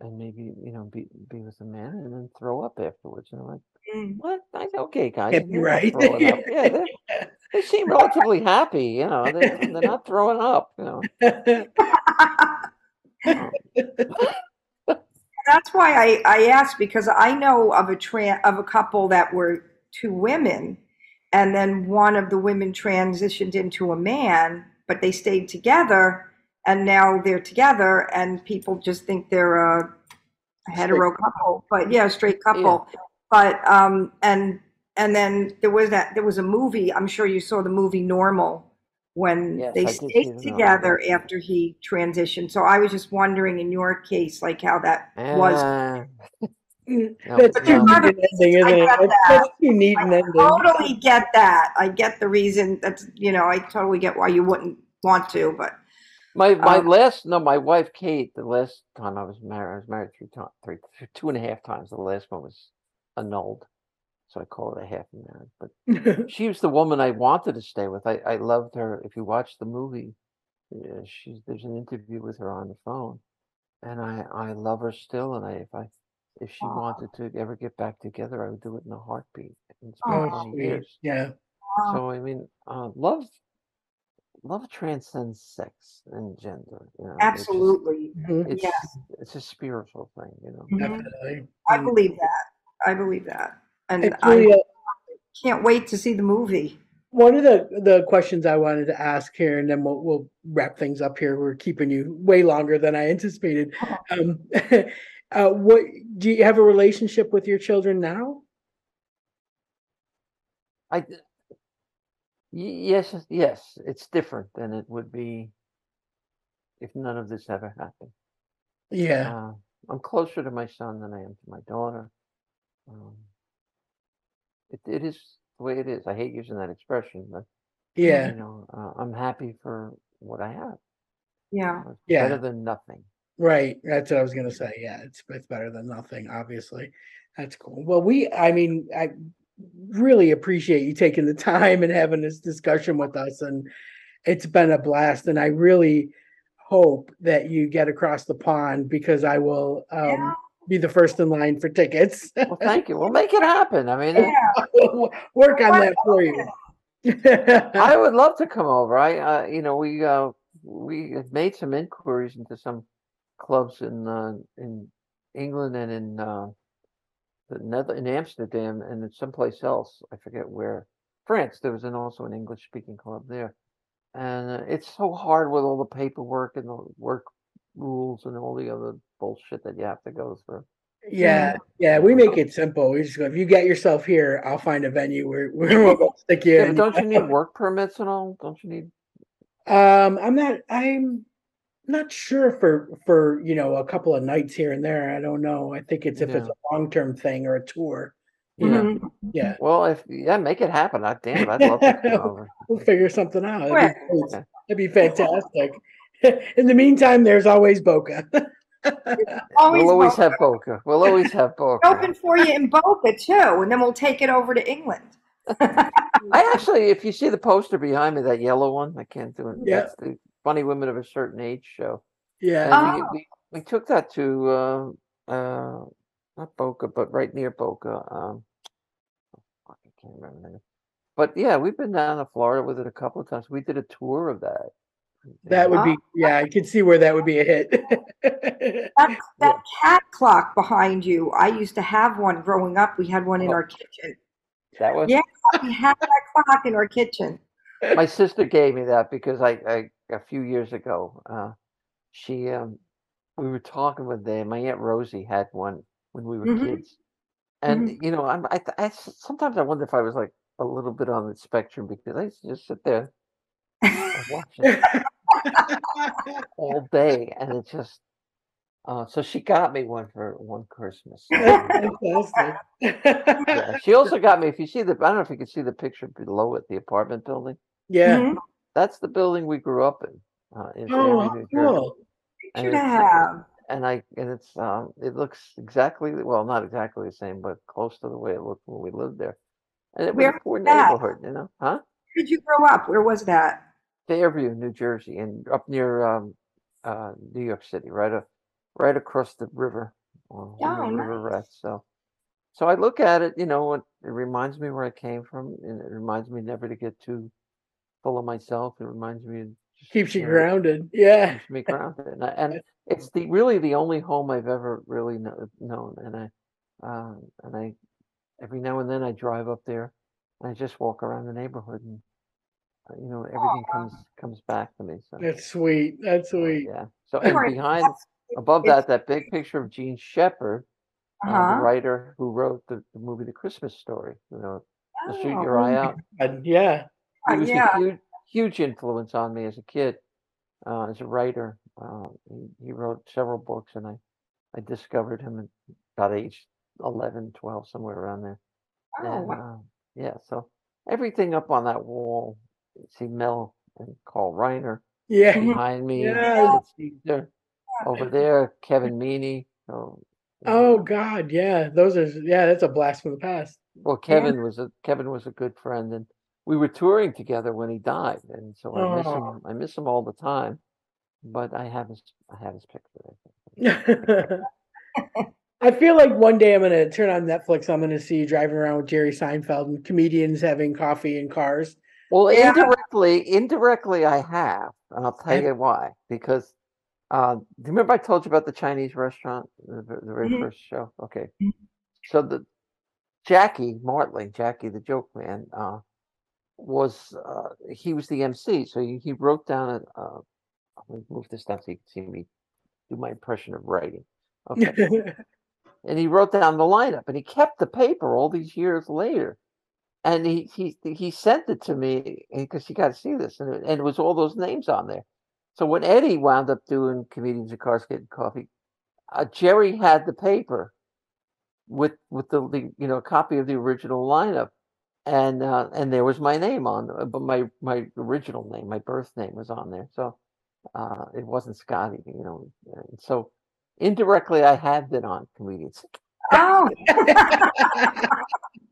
and maybe you know be be with a man and then throw up afterwards. And I'm like, Mm. what? I okay, guys, Can't be they're not right. throwing. Yeah, they, seem relatively happy. You know, they, they're not throwing up. You know, That's why I, I asked because I know of a tran of a couple that were two women, and then one of the women transitioned into a man, but they stayed together, and now they're together, and people just think they're a hetero couple, but yeah, a straight couple. But um, and and then there was that there was a movie. I'm sure you saw the movie Normal when Yes, they I stayed the Normal. together after he transitioned. So I was just wondering in your case, like how that was. Uh, no, That's too neat an ending, isn't it? get That's, that's too neat an ending. totally get that. I get the reason. That's you know, I totally get why you wouldn't want to, but My my Um, last no, my wife Kate. The last time I was married, I was married three times, three, two and a half times. The last one was annulled, so I call it a half marriage. But she was the woman I wanted to stay with. I I loved her. If you watch the movie, yeah, she's there's an interview with her on the phone, and I I love her still. And I if I if she Aw. wanted to ever get back together, I would do it in a heartbeat. And it's Aw. been Oh, 20 years. Yeah. So I mean, uh, love, love transcends sex and gender. You know, it's just- absolutely. Mhm, It's Yes. it's a spiritual thing, you know. Mhm. Definitely. I Mm. believe that. I believe that, and Hey, I can't wait to see the movie. one of the the questions I wanted to ask here, and then we'll we'll wrap things up here. We're keeping you way longer than I anticipated. Um, uh, what do you have a relationship with your children now? I d- y- yes, yes, it's different than it would be if none of this ever happened. Yeah. Uh, I'm closer to my son than I am to my daughter. Um, it it is the way it is. I hate using that expression, but Yeah. you know, uh, I'm happy for what I have. Yeah. It's Yeah. better than nothing. Right. That's what I was gonna say. Yeah, it's it's better than nothing, obviously. That's cool. Well, we I mean, I really appreciate you taking the time and having this discussion with us and it's been a blast and I really hope that you get across the pond because I will um Yeah. Be the first in line for tickets. Well, thank you. We'll make it happen. I mean, Yeah. Work on that for you. I would love to come over. I, uh, you know, we uh, we made some inquiries into some clubs in uh, in England and in uh, the Nether in Amsterdam and in someplace else. I forget where. France. There was an also an English speaking club there, and uh, it's so hard with all the paperwork and the work rules and all the other bullshit that you have to go through. Yeah, yeah, we make it simple. We just go, if you get yourself here, I'll find a venue where, where we'll stick you Yeah, in. don't you need work permits and all? Don't you need? Um, I'm not. I'm not sure for for you know a couple of nights here and there. I don't know. I think it's if it's a long term thing or a tour. You know, Mhm. yeah, Well, if yeah, make it happen. I damn it, I'd love to come over. we'll figure something out. That'd, right. be, that'd be fantastic. In the meantime, there's always Boca. Always, We'll always Boca. have Boca. We'll always have Boca. open for you in Boca too, and then we'll take it over to England. I actually, if you see the poster behind me, that yellow one, I can't do it. Yeah. That's the Funny Women of a Certain Age show. yeah, And Oh. we, we, we took that to, uh, uh, not Boca, but right near Boca. Um, oh, I can't remember. But yeah, we've been down to Florida with it a couple of times. We did a tour of that. That would be. Yeah, I could see where that would be a hit. That, that cat clock behind you, I used to have one growing up. We had one in Oh. our kitchen. That was Yeah. We had that clock in our kitchen. my sister gave me that because I, I a few years ago, uh, she um, we were talking with them. My aunt Rosie had one when we were Mhm. kids, and you know, I'm I, I s- sometimes I wonder if I was like a little bit on the spectrum because I used to just sit there and watch it all day, and it just. Uh, so she got me one for one Christmas. Yeah, she also got me. If you see the, I don't know if you can see the picture below it, the apartment building. yeah. Mhm. That's the building we grew up in. Uh, in Oh, Fairview, New cool. And Should it's- have. and I and it's um it looks exactly well not exactly the same but close to the way it looked when we lived there, and it was Where a poor was that? neighborhood, you know, huh? Where did you grow up? Where was that? Fairview, New Jersey, and up near um uh New York City, right up right across the river on Oh, the River nice. Rats. So, so I look at it, you know, it, it reminds me where I came from, and it reminds me never to get too full of myself. It reminds me of just, Keeps you know, grounded. Yeah. keeps me grounded, and, I, and it's the really the only home I've ever really kno- known. And I, uh, and I, every now and then I drive up there, and I just walk around the neighborhood, and uh, you know everything comes comes back to me. So That's sweet. That's uh, sweet. yeah. So and Right. behind That's- above it's- that, that big picture of Jean Shepherd, uh, Uh-huh. the writer who wrote the, the movie The Christmas Story. You know, "You'll Shoot Oh, Your Eye Out." And yeah. He uh, was yeah. a huge, huge influence on me as a kid, uh, as a writer. Uh, he, he wrote several books, and I, I discovered him at about age 11, 12, somewhere around there. Oh, and wow. uh, yeah, so everything up on that wall, you see Mel and Carl Reiner Yeah. Behind me, Yeah. Caesar over there, Kevin Meaney. So, you know, Oh God, yeah. Those are yeah, that's a blast from the past. Well, Kevin was a Kevin was a good friend, and we were touring together when he died, and so I miss Oh. him. I miss him all the time, but I have his I have his picture. I feel like one day I'm gonna turn on Netflix. I'm gonna see you driving around with Jerry Seinfeld and comedians having coffee in cars. Well, Yeah. indirectly, indirectly, I have, and I'll tell you why. Because uh, do you remember I told you about the Chinese restaurant, the, the very Mhm. first show? Okay, Mhm. so the Jackie Martling, Jackie the joke man, uh, was uh, he was the MC, so he, he wrote down a. Uh, let me move this down so you can see me do my impression of writing. Okay. and he wrote down the lineup and he kept the paper all these years later and he he he sent it to me because you got to see this and it, and it was all those names on there. So when eddie wound up doing comedians in cars getting coffee uh, jerry had the paper with with the, the you know copy of the original lineup and uh, and there was my name on uh, but my my original name my birth name was on there. So uh it wasn't Scotti you know and so indirectly i had been on comedians. Oh,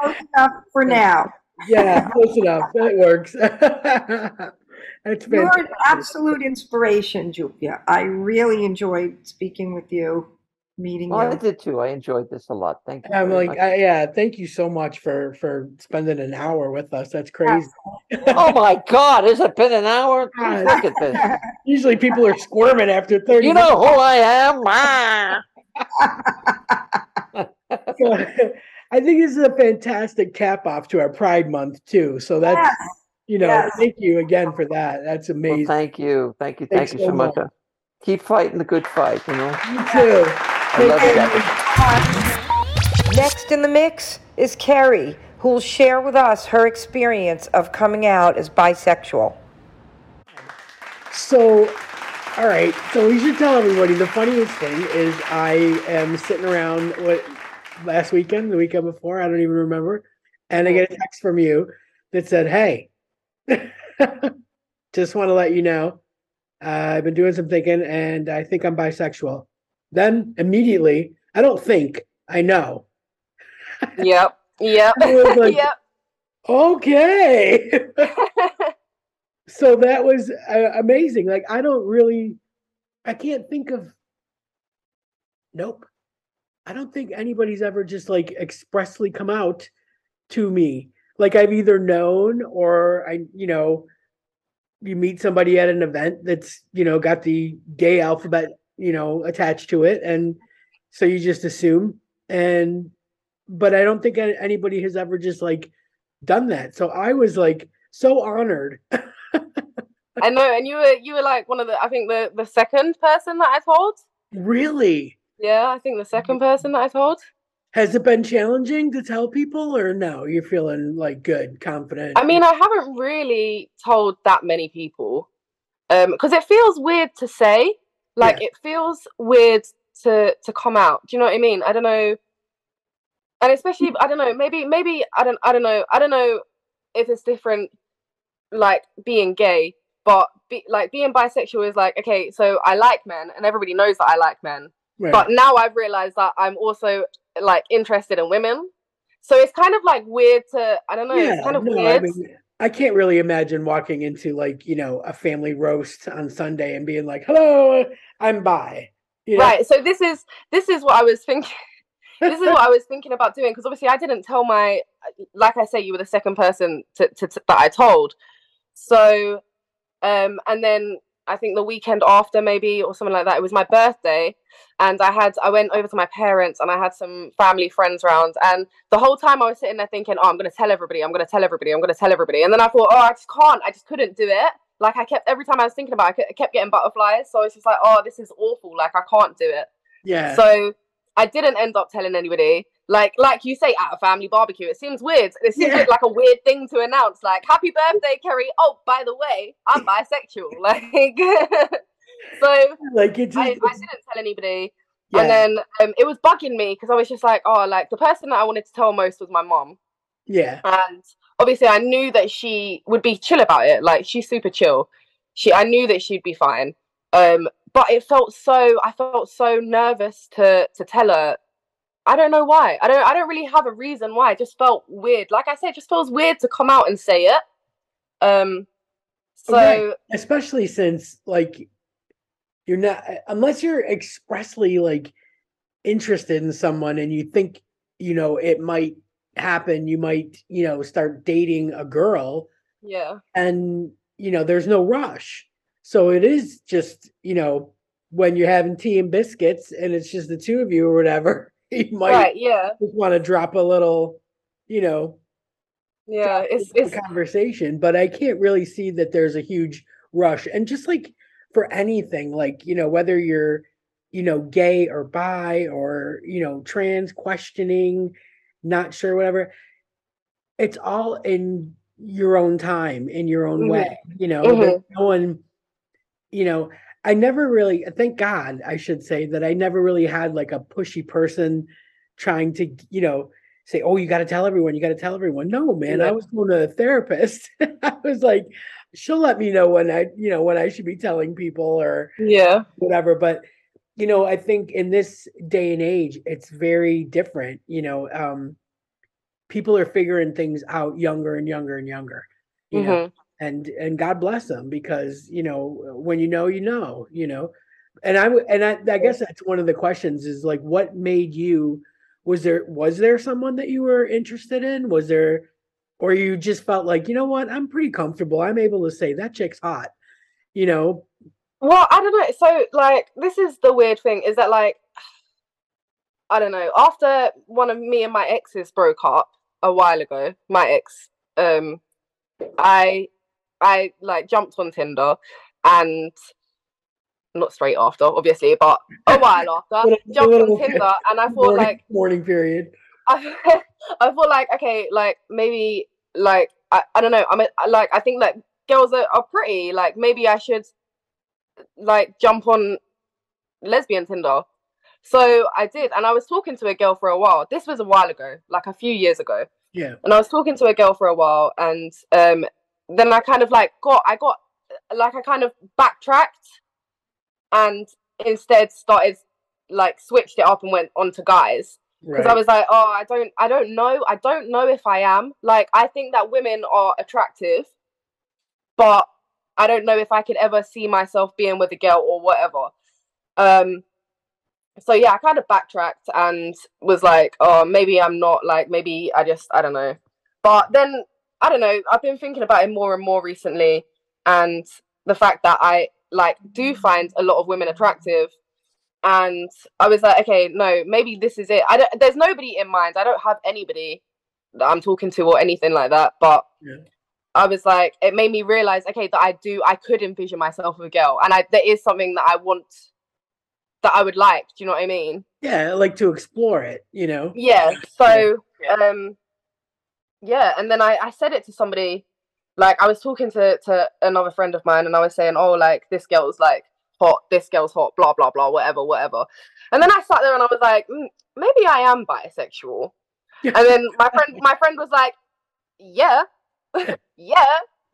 close enough for now. yeah, close enough. That works. That's You're fantastic. an absolute inspiration, Julia. I really enjoyed speaking with you, meeting Well, I you. did too. I enjoyed this a lot. Thank you. I'm like. I, yeah, thank you so much for for spending an hour with us. That's crazy. oh my God, has it been an hour? God. Look at this. Usually people are squirming after 30 You know who I am? Ah. Minutes. I think this is a fantastic cap off to our Pride Month too. So that's Yes. you know, yes. thank you again for that. That's Well, amazing. thank you. Thank you. Thanks Thank you so so much. much. Keep fighting the good fight, you know? you too. I love you. Next in the mix is Kerrie, who will share with us her experience of coming out as bisexual. So, all right. So we should tell everybody the funniest thing is I am sitting around what last weekend, the weekend before, I don't even remember, and I get a text from you that said, "Hey, just want to let you know, uh, I've been doing some thinking, and I think I'm bisexual." Then immediately, I don't think I know. Yep. Yep. Like, yep. okay. so that was uh, amazing. Like I don't really, I can't think of. Nope, I don't think anybody's ever just like expressly come out to me. Like I've either known or I, you know, you meet somebody at an event that's you know got the gay alphabet you know attached to it, and so you just assume. And but I don't think anybody has ever just like done that. So I was like so honored. I know, and you were you were like one of the I think the the second person that I told. really? Yeah, I think the second person that I told. Has it been challenging to tell people or no? You're feeling like good, confident. I mean, I haven't really told that many people, um, because it feels weird to say. Like Yeah. it feels weird to to come out. Do you know what I mean? I don't know. And especially, I don't know. Maybe, maybe I don't. I don't know. I don't know if it's different, like being gay, but be, like being bisexual is like okay. So I like men, and everybody knows that I like men. Right. But now I've realized that I'm also like interested in women. So it's kind of like weird to I don't know. yeah, it's kind of no, weird. I mean, I can't really imagine walking into like you know a family roast on Sunday and being like, "Hello, I'm by." You know? Right. So this is this is what I was thinking. this is what I was thinking about doing because obviously I didn't tell my, like I say, you were the second person to, to, to that I told. So, um, and then I think the weekend after maybe or something like that, it was my birthday, and I had I went over to my parents and I had some family friends around, and the whole time I was sitting there thinking, oh, I'm gonna tell everybody, I'm gonna tell everybody, I'm gonna tell everybody, and then I thought, oh, I just can't, I just couldn't do it. Like I kept every time I was thinking about it, I kept getting butterflies, so I was just like, oh, this is awful, like I can't do it. Yeah. So I didn't end up telling anybody. Like like you say at a family barbecue, it seems weird. It seems Yeah. like a weird thing to announce. Like, happy birthday, Kerrie. Oh, by the way, I'm bisexual. Like so like it's, I, I, didn't tell anybody. yeah. And then um, it was bugging me because I was just like, oh, like the person that I wanted to tell most was my mom. yeah. And obviously I knew that she would be chill about it. Like she's super chill. She I knew that she'd be fine. Um, but it felt so I felt so nervous to to tell her. I don't know why. I don't I don't really have a reason why. It just felt weird. Like I said, it just feels weird to come out and say it. Um so Right. especially since like you're not unless you're expressly like interested in someone and you think you know it might happen you might you know start dating a girl yeah. and you know there's no rush so it is just you know when you're having tea and biscuits and it's just the two of you or whatever you might Right, yeah. just want to drop a little you know Yeah. It's it's conversation, but I can't really see that there's a huge rush. And just like for anything, like, you know, whether you're, you know, gay or bi or, you know, trans questioning, not sure, whatever, it's all in your own time, in your own Mhm. way, you know, Mhm. no one, you know, I never really, thank God, I should say that I never really had like a pushy person trying to, you know, say, "Oh, you got to tell everyone. You got to tell everyone." No, man. I was going to a therapist. I was like, she'll let me know when I, you know, when I should be telling people or yeah. whatever. But you know, I think in this day and age, it's very different. You know, um, people are figuring things out younger and younger and younger. You know, Mhm. And and God bless them because you know when you know, you know. You know, and I and I, I guess that's one of the questions is like, what made you? Was there was there someone that you were interested in? Was there, or you just felt like, you know what, I'm pretty comfortable. I'm able to say that chick's hot. You know, Well, I don't know. So, like, this is the weird thing is that, like, I don't know. After one of me and my exes broke up a while ago, my ex, um, I, I like jumped on Tinder, and not straight after, obviously, but a while after, jumped on Tinder, and I thought morning, like morning period. I, I feel like okay, like maybe like I, I don't know. I mean, I- like I think like girls are, are pretty. Like maybe I should like jump on lesbian Tinder. So I did, and I was talking to a girl for a while. This was a while ago, like a few years ago, Yeah, and I was talking to a girl for a while, and um, then I kind of like got, I got, like I kind of backtracked, and instead started like switched it up and went on to guys because right. I was like, oh, I don't, I don't know, I don't know if I am. Like, I think that women are attractive, but I don't know if I could ever see myself being with a girl or whatever. Um, so yeah, I kind of backtracked and was like, oh, maybe I'm not. Like, maybe I just, I don't know. But then I don't know. I've been thinking about it more and more recently, and the fact that I like do find a lot of women attractive and I was like, okay, no, maybe this is it. I don't. There's nobody in mind. I don't have anybody that I'm talking to or anything like that. But Yeah. I was like, it made me realize, okay, that I do. I could envision myself with a girl, and I there is something that I want that I would like. Do you know what I mean? yeah, I like to explore it. You know. Yeah. So, um, yeah, and then I I said it to somebody. Like I was talking to to another friend of mine, and I was saying, oh, like this girl's like hot, this girl's hot, blah blah blah, whatever, whatever. And then I sat there and I was like, mm, maybe I am bisexual. And then my friend my friend was like, yeah, yeah.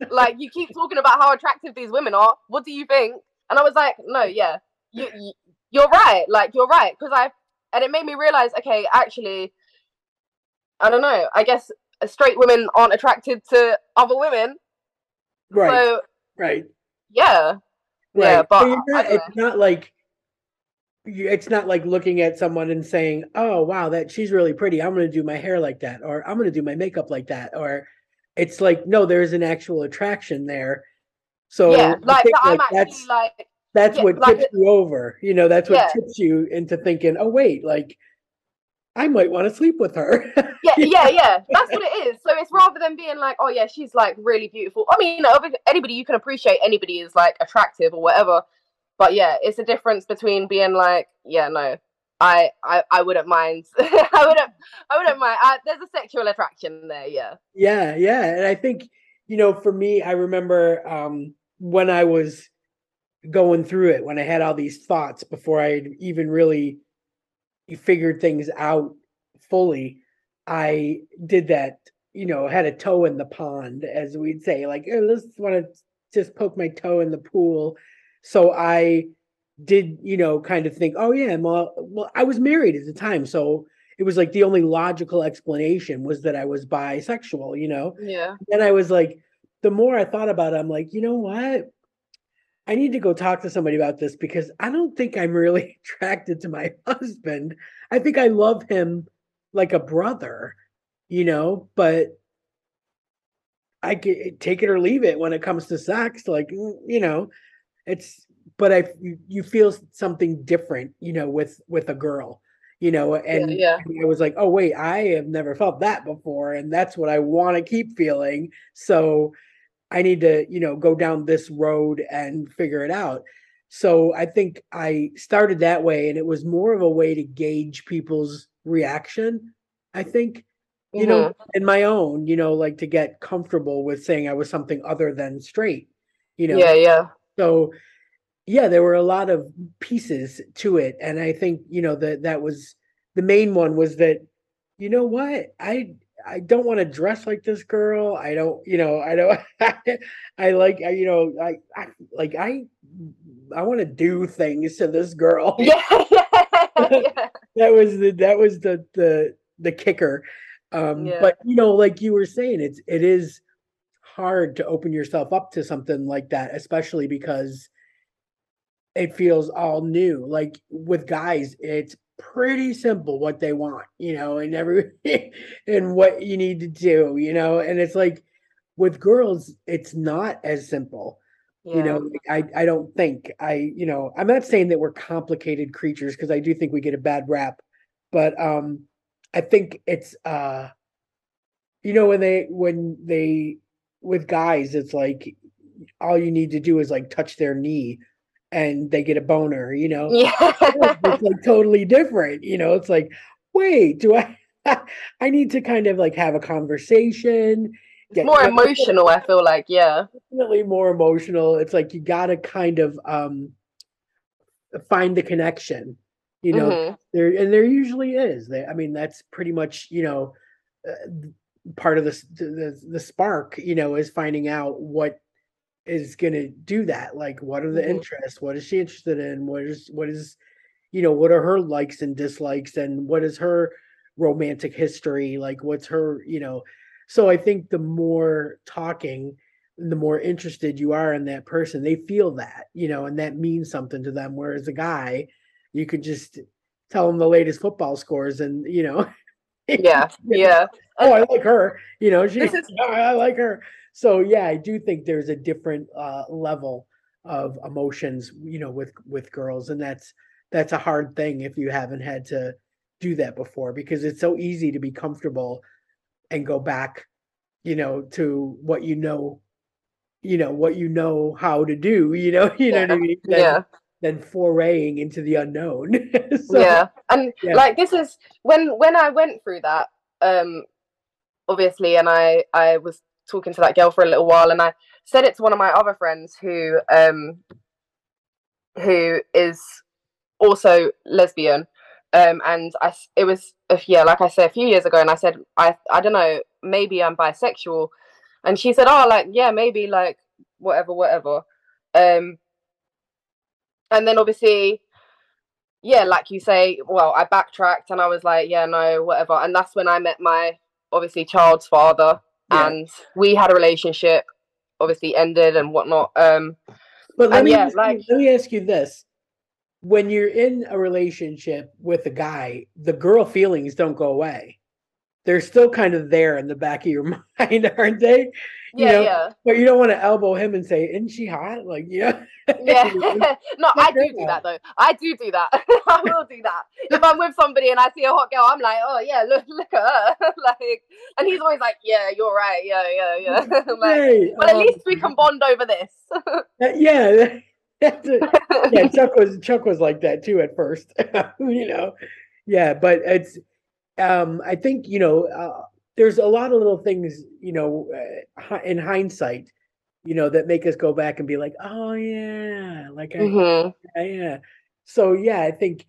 Like you keep talking about how attractive these women are. What do you think? And I was like, no, yeah, you, you you're right. Like you're right because I and it made me realize, okay, actually, I don't know. I guess straight women aren't attracted to other women. Right. So right. yeah, Right. Yeah, but you're not, it's not like you, it's not like looking at someone and saying, "Oh, wow, that she's really pretty. I'm going to do my hair like that, or I'm going to do my makeup like that." Or it's like, no, there's an actual attraction there. So yeah, like think, I'm like, actually that's like that's yeah, what like tips you over. You know, that's what Yeah. tips you into thinking, "Oh, wait, like I might want to sleep with her." yeah, yeah, yeah. That's what it is. So it's rather than being like, oh yeah, she's like really beautiful. I mean, anybody you can appreciate anybody is like attractive or whatever. But yeah, it's a difference between being like, yeah, no, I, I, I wouldn't mind. I wouldn't, I wouldn't mind. I, there's a sexual attraction there. Yeah. Yeah, yeah. And I think, you know, for me, I remember um when I was going through it, when I had all these thoughts before I even really figured things out fully, I did that, you know, had a toe in the pond, as we'd say, like, "Eh, let's want to just poke my toe in the pool. So I did, you know, kind of think, oh yeah, well, well, I was married at the time, so it was like the only logical explanation was that I was bisexual, you know. Yeah. And I was like, the more I thought about it, I'm like, you know what? I need to go talk to somebody about this because I don't think I'm really attracted to my husband. I think I love him like a brother, you know, but I can take it or leave it when it comes to sex. Like, mm, you know, it's, but I, you, feel something different, you know, with, with a girl, you know, and yeah. I was like, oh, wait, I have never felt that before. And that's what I want to keep feeling. So I need to, you know, go down this road and figure it out. So I think I started that way, and it was more of a way to gauge people's reaction. I think, you know, mm-hmm. in my own, you know, like to get comfortable with saying I was something other than straight, you know. Yeah. Yeah. So yeah, there were a lot of pieces to it. And I think, you know, that that was the main one was that, you know what? I I don't want to dress like this girl. I don't, you know, I don't I like I, you know, I, I like I I want to do things to this girl. Yeah. that was the that was the the the kicker. Um Yeah. but you know, like you were saying, it's it is hard to open yourself up to something like that, especially because it feels all new. Like with guys, it's pretty simple what they want, you know, and every and what you need to do, you know, and it's like with girls, it's not as simple. You know, I I don't think I, you know, I'm not saying that we're complicated creatures because I do think we get a bad rap, but um I think it's uh you know when they when they with guys it's like all you need to do is like touch their knee and they get a boner, you know. Yeah. it's like totally different, you know. It's like, wait, do I I need to kind of like have a conversation. It's more emotional, I feel like, yeah. Definitely more emotional. It's like you gotta kind of um find the connection, you know. Mhm. There and there usually is. They, I mean, that's pretty much you know uh, part of the the the spark. You know, is finding out what is going to do that. Like, what are the Mhm. interests? What is she interested in? What is what is you know what are her likes and dislikes and what is her romantic history like what's her you know so i think the more talking the more interested you are in that person they feel that you know and that means something to them whereas a guy you could just tell them the latest football scores and you know Yeah. Yeah. oh i like her you know she This is- i like her so yeah i do think there's a different uh level of emotions you know with with girls and that's that's a hard thing if you haven't had to do that before because it's so easy to be comfortable and go back you know to what you know you know what you know how to do you know you know what i mean than, Yeah. than foraying into the unknown So, yeah and yeah. like this is when when i went through that um obviously and i i was talking to that girl for a little while and i said it to one of my other friends who um who is also lesbian um and I, it was yeah like i said a few years ago and i said i i don't know maybe i'm bisexual. And she said oh like yeah maybe like whatever whatever. Um and then obviously yeah, like you say, well, I backtracked and I was like, yeah, no, whatever. And that's when I met my obviously child's father, Yeah. and we had a relationship, obviously ended and whatnot. Um, But let me yeah, ask like- you, let me ask you this: when you're in a relationship with a guy, the girl feelings don't go away. They're still kind of there in the back of your mind, aren't they? You yeah, know, yeah, But you don't want to elbow him and say, "Isn't she hot?" Like, yeah, yeah. no, I do do that though. I do do that. I will do that. If I'm with somebody and I see a hot girl, I'm like, oh yeah, look, look at her. like, and he's always like, yeah, you're right. Yeah, yeah, yeah. like, Hey, well, at um, least we can bond over this. uh, yeah, that's a- yeah. Chuck was Chuck was like that too at first, you know. Yeah, but it's um I think you know uh, there's a lot of little things you know uh, in hindsight, you know, that make us go back and be like, oh yeah, like I, Mhm. yeah, yeah. So yeah, I think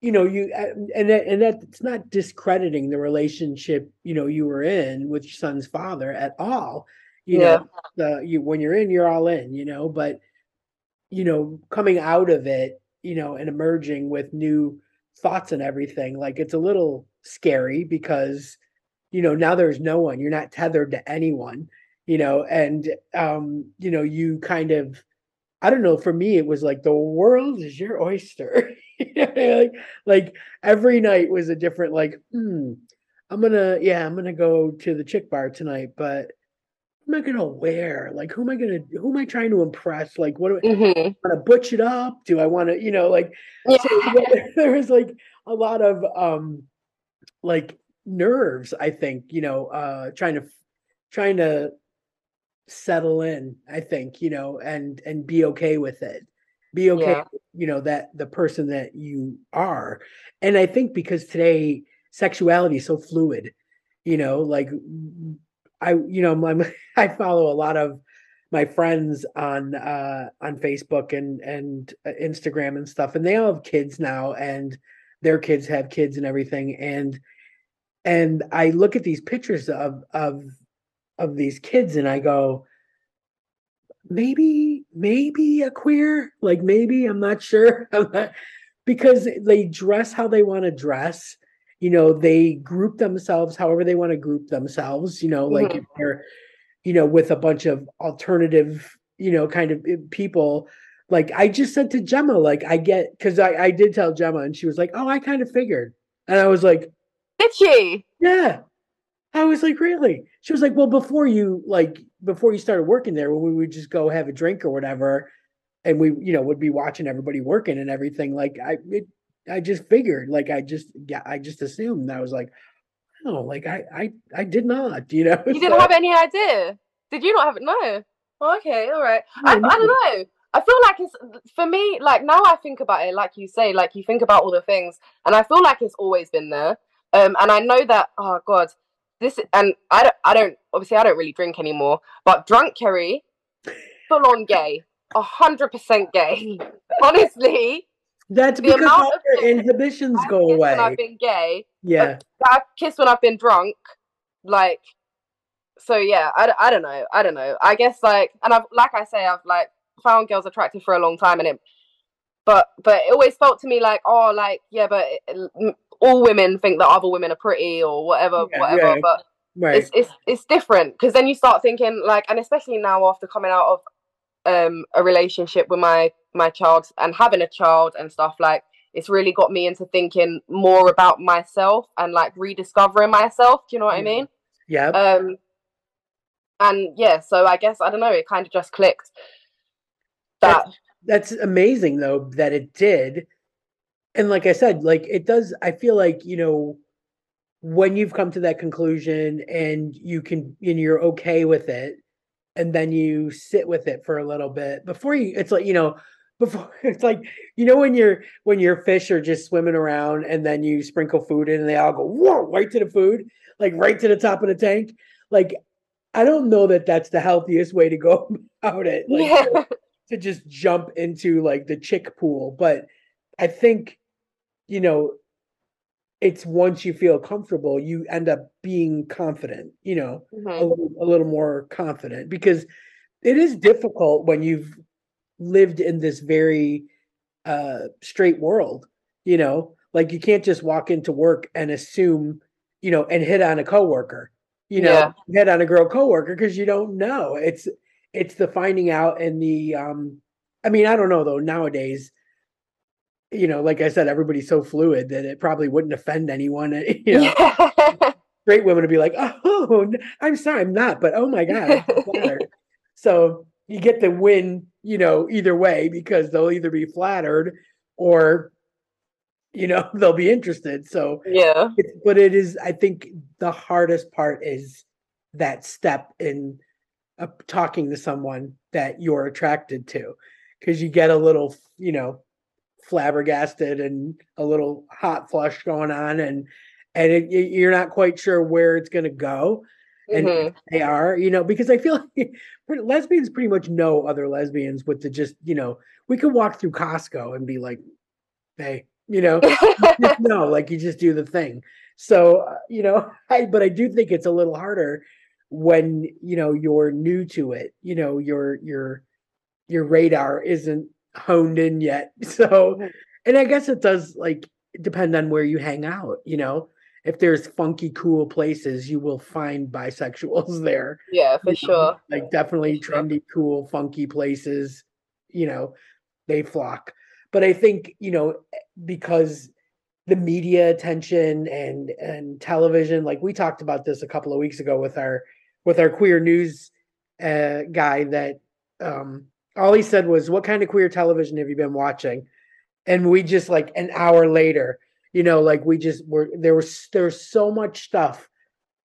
you know you uh, and that, and that it's not discrediting the relationship you know you were in with your son's father at all. You know, the you when you're in, you're all in. You know, but you know, coming out of it, you know, and emerging with new thoughts and everything, like it's a little scary because you know now there's no one. You're not tethered to anyone. You know, and um, you know, you kind of I don't know. For me, it was like the world is your oyster. Like, like every night was a different. Like, hmm, I'm gonna, yeah, I'm gonna go to the chick bar tonight, but am I gonna wear? Like, who am I gonna? Who am I trying to impress? Like, what do I Mhm. want to butch it up? Do I want to, you know, like? Yeah. So yeah, there was like a lot of um, like nerves. I think you know, uh, trying to trying to settle in i think you know and and be okay with it be okay Yeah. you know that the person that you are and i think because today sexuality is so fluid you know like i you know my i follow a lot of my friends on uh on facebook and and uh, instagram and stuff and they all have kids now and their kids have kids and everything and and i look at these pictures of of of these kids and I go, maybe, maybe a queer, like maybe, I'm not sure. I'm not, because they dress how they want to dress. You know, they group themselves however they want to group themselves, you know, like if they're, you know, with a bunch of alternative, you know, kind of eh, people. Like I just said to Gemma, like I get because I, I did tell Gemma and she was like, Oh, I kind of figured. And I was like, Did she? yeah. I was like, really? She was like, well, before you like before you started working there, when we would just go have a drink or whatever, and we, you know, would be watching everybody working and everything. Like I, it, I just figured, like I just, yeah, I just assumed. I was like, oh, like I, I, I did not, you know. You didn't So- have any idea? Did you not have it? No. Oh, okay, all right. I, No, I don't know. I feel like it's for me. Like now, I think about it. Like you say, like you think about all the things, and I feel like it's always been there. Um, and I know that. Oh God, this and I don't. I don't. Obviously, I don't really drink anymore. But drunk Kerrie, full on gay, a hundred percent gay. Honestly, That's the because all your inhibitions I've go kissed when away. I've been gay. Yeah, I've kissed when I've been drunk. Like, so yeah, I, I don't know. I don't know. I guess like, and I've, like I say, I've like found girls attractive for a long time and it, but, but it always felt to me like, oh, like, yeah, but it, all women think that other women are pretty or whatever, Yeah, whatever. yeah. But right. it's, it's, it's different because then you start thinking like, and especially now after coming out of, um, a relationship with my, my child and having a child and stuff like, it's really got me into thinking more about myself and like rediscovering myself. Do you know what I mean? yeah. Um, and yeah, so I guess I don't know. It kind of just clicked. That that's amazing though that it did and like i said like it does i feel like you know when you've come to that conclusion and you can and you're okay with it and then you sit with it for a little bit before you it's like you know before it's like you know when you're when your fish are just swimming around and then you sprinkle food in and they all go whoa right to the food like right to the top of the tank like i don't know that that's the healthiest way to go about it like yeah, to just jump into like the chick pool but i think you know it's once you feel comfortable you end up being confident you know a Mhm. little, a little more confident because it is difficult when you've lived in this very uh straight world you know like you can't just walk into work and assume you know, and hit on a coworker, you know, Yeah. hit on a girl coworker because you don't know. It's it's the finding out and the um I mean, I don't know though, nowadays, you know, like I said, everybody's so fluid that it probably wouldn't offend anyone. You know, Yeah. straight women would be like, "Oh, I'm sorry, I'm not," but oh my god, so so you get the win, you know, either way because they'll either be flattered or, you know, they'll be interested. So, yeah. but it is, I think, the hardest part is that step in uh, talking to someone that you're attracted to, because you get a little, you know, flabbergasted and a little hot flush going on, and and it, you're not quite sure where it's going to go and Mhm. they are, you know, because I feel like lesbians pretty much know other lesbians with the just, you know, we could walk through Costco and be like, hey, you know, no like you just do the thing. So, uh, you know, I, but I do think it's a little harder when, you know, you're new to it, you know, your, your, your radar isn't honed in yet. So, and I guess it does like depend on where you hang out, you know, if there's funky, cool places, you will find bisexuals there. yeah, for you know, sure. Like definitely trendy, cool, funky places, you know, they flock. But I think, you know, because the media attention and and television, like we talked about this a couple of weeks ago with our with our queer news uh guy that um all he said was, What kind of queer television have you been watching? And we just like an hour later, you know, like we just were there was there's so much stuff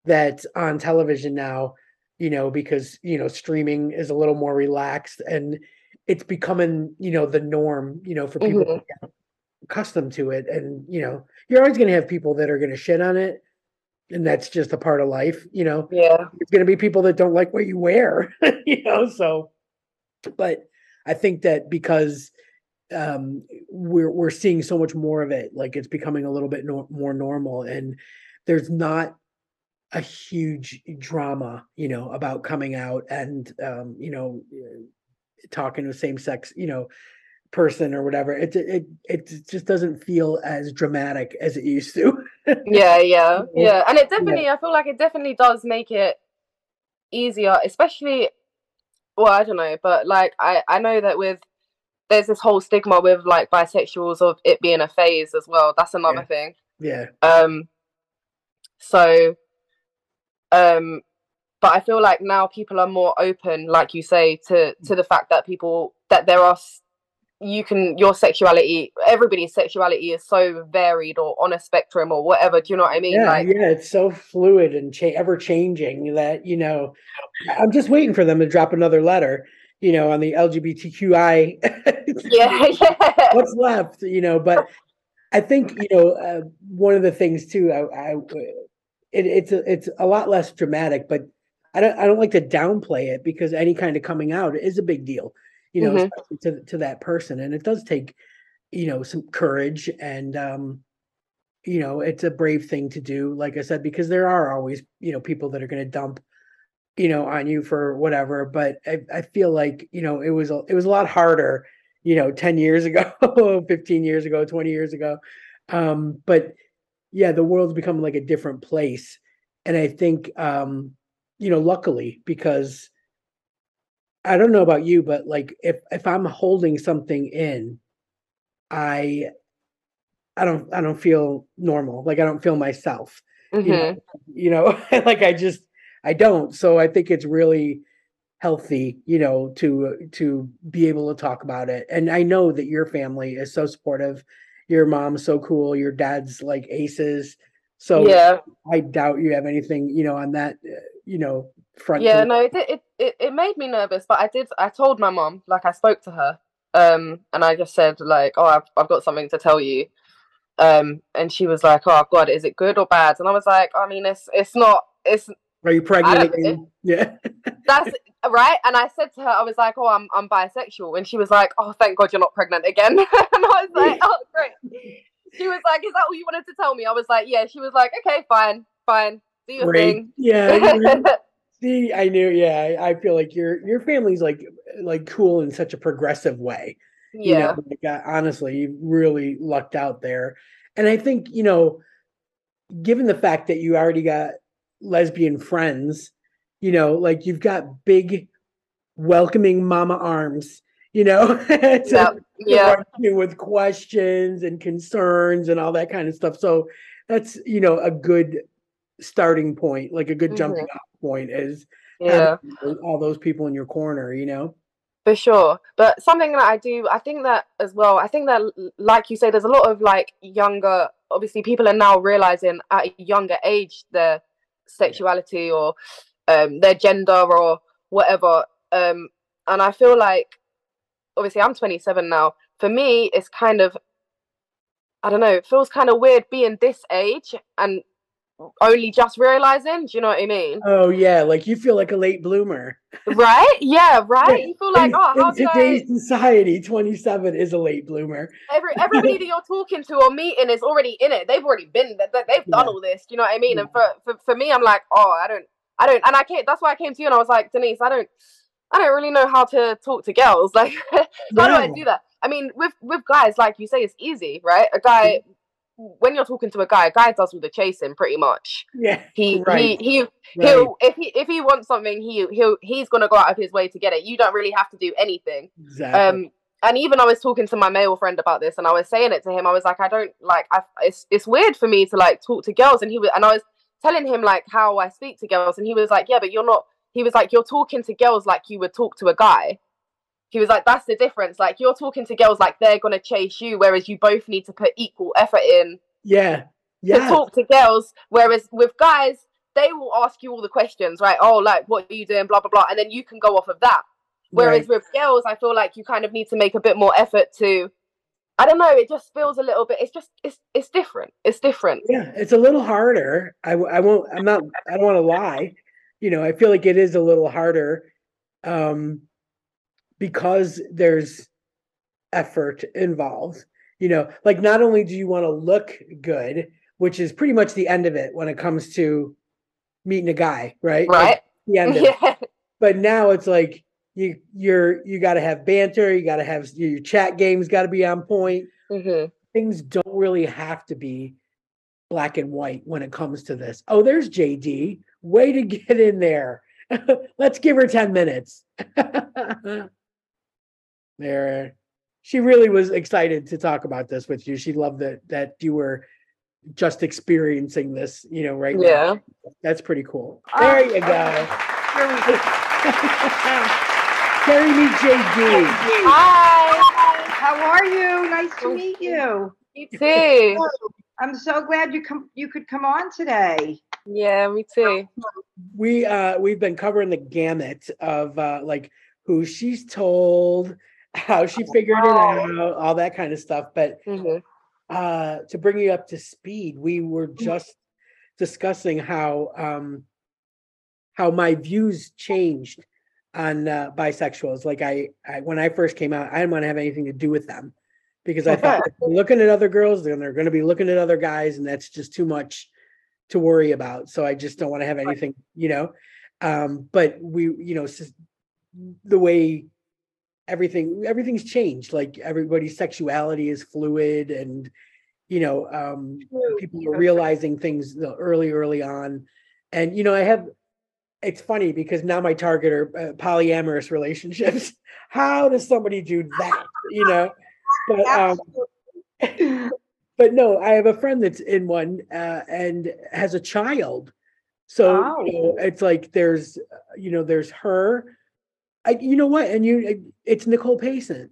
that's on television now, you know, because you know, streaming is a little more relaxed and it's becoming, you know, the norm, you know, for people to Mhm. get accustomed to it. And, you know, you're always gonna have people that are gonna shit on it. And that's just a part of life, you know Yeah. It's going to be people that don't like what you wear you know so but i think that because um we're we're seeing so much more of it like it's becoming a little bit nor- more normal and there's not a huge drama you know about coming out and um you know uh, talking to a same sex you know person or whatever it it it just doesn't feel as dramatic as it used to Yeah, yeah, Yeah. yeah. And it definitely, I feel like it definitely does make it easier, especially, well, I don't know, but like, I, I know that with, there's this whole stigma with like bisexuals of it being a phase as well. That's another Yeah. thing. yeah Um, so, um, but I feel like now people are more open, like you say, to to the fact that people that there are you can your sexuality, everybody's sexuality is so varied or on a spectrum or whatever. Do you know what I mean? yeah, like, yeah, it's so fluid and cha- ever changing that you know. I'm just waiting for them to drop another letter, you know, on the LGBTQI. yeah, yeah, What's left, you know? But I think you know uh, one of the things too. I, I it, it's a, it's a lot less dramatic, but I don't I don't like to downplay it because any kind of coming out is a big deal, you know, Mhm. to to that person, and it does take you know some courage and um you know it's a brave thing to do like i said because there are always you know people that are going to dump you know on you for whatever but I, I feel like you know it was a, it was a lot harder you know 10 years ago 15 years ago 20 years ago um but yeah the world's become like a different place and i think um you know luckily because i don't know about you but like if if i'm holding something in i i don't i don't feel normal like i don't feel myself you Mhm. know, you know like i just i don't. So i think it's really healthy you know to to be able to talk about it. And i know that your family is so supportive. Your mom's so cool. Your dad's like aces. So yeah, i doubt you have anything you know on that uh, you know front yeah. to- No, it, did- it it it made me nervous, but I did. I told my mom, like I spoke to her, um, and I just said like, "Oh, I've I've got something to tell you," um, and she was like, "Oh God, is it good or bad?" And I was like, "I mean, it's it's not it's are you pregnant don't- yeah that's right." And I said to her, I was like, "Oh, I'm I'm bisexual," and she was like, "Oh, thank God you're not pregnant again," and I was like, "Oh, great." She was like, "Is that all you wanted to tell me?" I was like, "Yeah." She was like, "Okay, fine, fine, do your Great. thing." yeah see i knew yeah I, I feel like your your family's like like cool in such a progressive way you yeah, know like, uh, honestly you really lucked out there. And i think you know given the fact that you already got lesbian friends, you know, like you've got big welcoming mama arms, you know, to, Yeah, yeah, to with questions and concerns and all that kind of stuff. So that's, you know, a good starting point, like a good jumping off point is yeah. all those people in your corner, you know? For sure. But something that I do, I think that as well, I think that, like you say, there's a lot of like younger, obviously, people are now realizing at a younger age their sexuality or um, their gender or whatever. Um, and I feel like, obviously, I'm 27 now. For me, it's kind of, I don't know, it feels kind of weird being this age and only just realizing. Do you know what I mean? Oh yeah, like you feel like a late bloomer. Right? Yeah, right? You feel like, in, oh, how in did I? today's society, 27 is a late bloomer. Every everybody that you're talking to or meeting is already in it. They've already been. They, they've done Yeah. all this. Do You know what I mean? And for, for for me, I'm like, oh, I don't, I don't. And I can't. That's why I came to you and I was like, Denise, I don't, I don't really know how to talk to girls. Like, how do I do that? I mean, with with guys, like you say, it's easy, right? A guy, when you're talking to a guy, a guy does all the chasing pretty much. Yeah. He Right. he he right. he'll if he if he wants something, he he'll he's gonna go out of his way to get it. You don't really have to do anything Exactly. um and even I was talking to my male friend about this, and I was saying it to him. I was like, I don't like. I, it's it's weird for me to like talk to girls, and he was, and I was telling him like how I speak to girls, and he was like, yeah, but you're not. He was like, you're talking to girls like you would talk to a guy. He was like, that's the difference. Like you're talking to girls like they're gonna chase you, whereas you both need to put equal effort in yeah. Yeah. to talk to girls. Whereas with guys, they will ask you all the questions, right? Oh, like what are you doing, blah blah blah, and then you can go off of that. Whereas Right. with girls, I feel like you kind of need to make a bit more effort to. I don't know. It just feels a little bit. It's just it's it's different. It's different. Yeah, it's a little harder. I I won't. I'm not. I don't want to lie. You know, I feel like it is a little harder, um, because there's effort involved. You know, like not only do you want to look good, which is pretty much the end of it when it comes to meeting a guy, right? Like, Right? the end of it. Yeah. But now it's like you you're you got to have banter. You got to have your chat games. Got to be on point hmm things don't really have to be black and white when it comes to this. Oh, there's JD. Way to get in there. Let's give her 10 minutes. there. She really was excited to talk about this with you. She loved that that you were just experiencing this, you know, right now. Yeah. That's pretty cool. There you go. Carry me JD. Hi. How are you? Nice to meet you. You too. I'm so glad you come you could come on today. Yeah, me too. we uh we've been covering the gamut of uh like who she's told how she figured it out all that kind of stuff but hmm uh to bring you up to speed we were just discussing how um how my views changed on uh, bisexuals like I, I when i first came out i didn't want to have anything to do with them because i thought looking at other girls then they're going to be looking at other guys and that's just too much to worry about so i just don't want to have anything you know? Um but we you know the way everything everything's changed like everybody's sexuality is fluid and you know um people are realizing things early early on. And you know i have it's funny because now my target are uh, polyamorous relationships. How does somebody do that you know? But um but no i have a friend that's in one uh, and has a child. So Oh. you know, it's like there's uh, you know there's her I, you know what and you it's nicole payson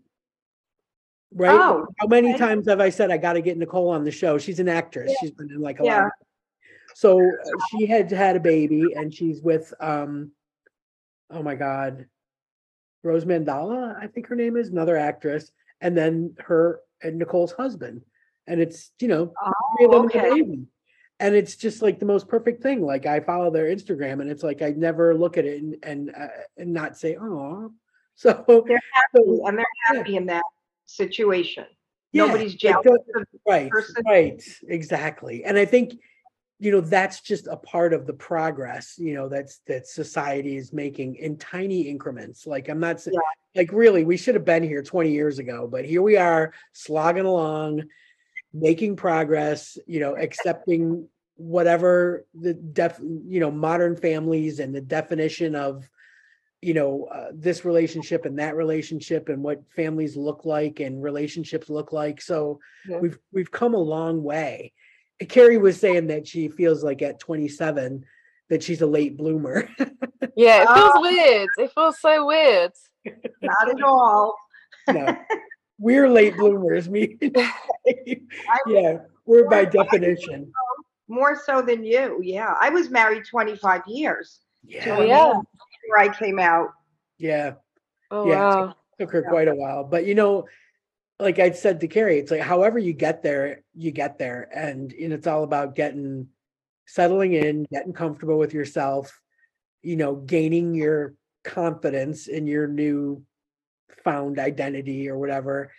right Oh, how many okay. times have i said i got to get nicole on the show she's an actress Yeah. she's been in like a lot Yeah. of so uh, she had had a baby and she's with um oh my god rose mandala i think her name is another actress and then her and nicole's husband and it's you know three of them Oh, okay. And it's just like the most perfect thing like i follow their instagram and it's like i never look at it and and, uh, and not say oh so They're so, and they're Yeah. happy in that situation. yeah, Nobody's jealous right person. right exactly and i think you know that's just a part of the progress you know that's that society is making in tiny increments like i'm not saying like really we should have been here 20 years ago but here we are slogging along making progress you know accepting whatever the def you know modern families and the definition of you know uh, this relationship and that relationship and what families look like and relationships look like so Yeah. we've we've come a long way Kerrie was saying that she feels like at 27 that she's a late bloomer Yeah, it feels Oh. weird. It feels so weird. Not at all. no we're late bloomers me yeah we're by definition More so than you. Yeah. I was married 25 years yeah yeah. before I came out. yeah Oh Yeah, wow. took her Yeah. quite a while but you know like i said to Kerrie it's like however you get there you get there and, and it's all about getting settling in getting comfortable with yourself you know gaining your confidence in your new found identity or whatever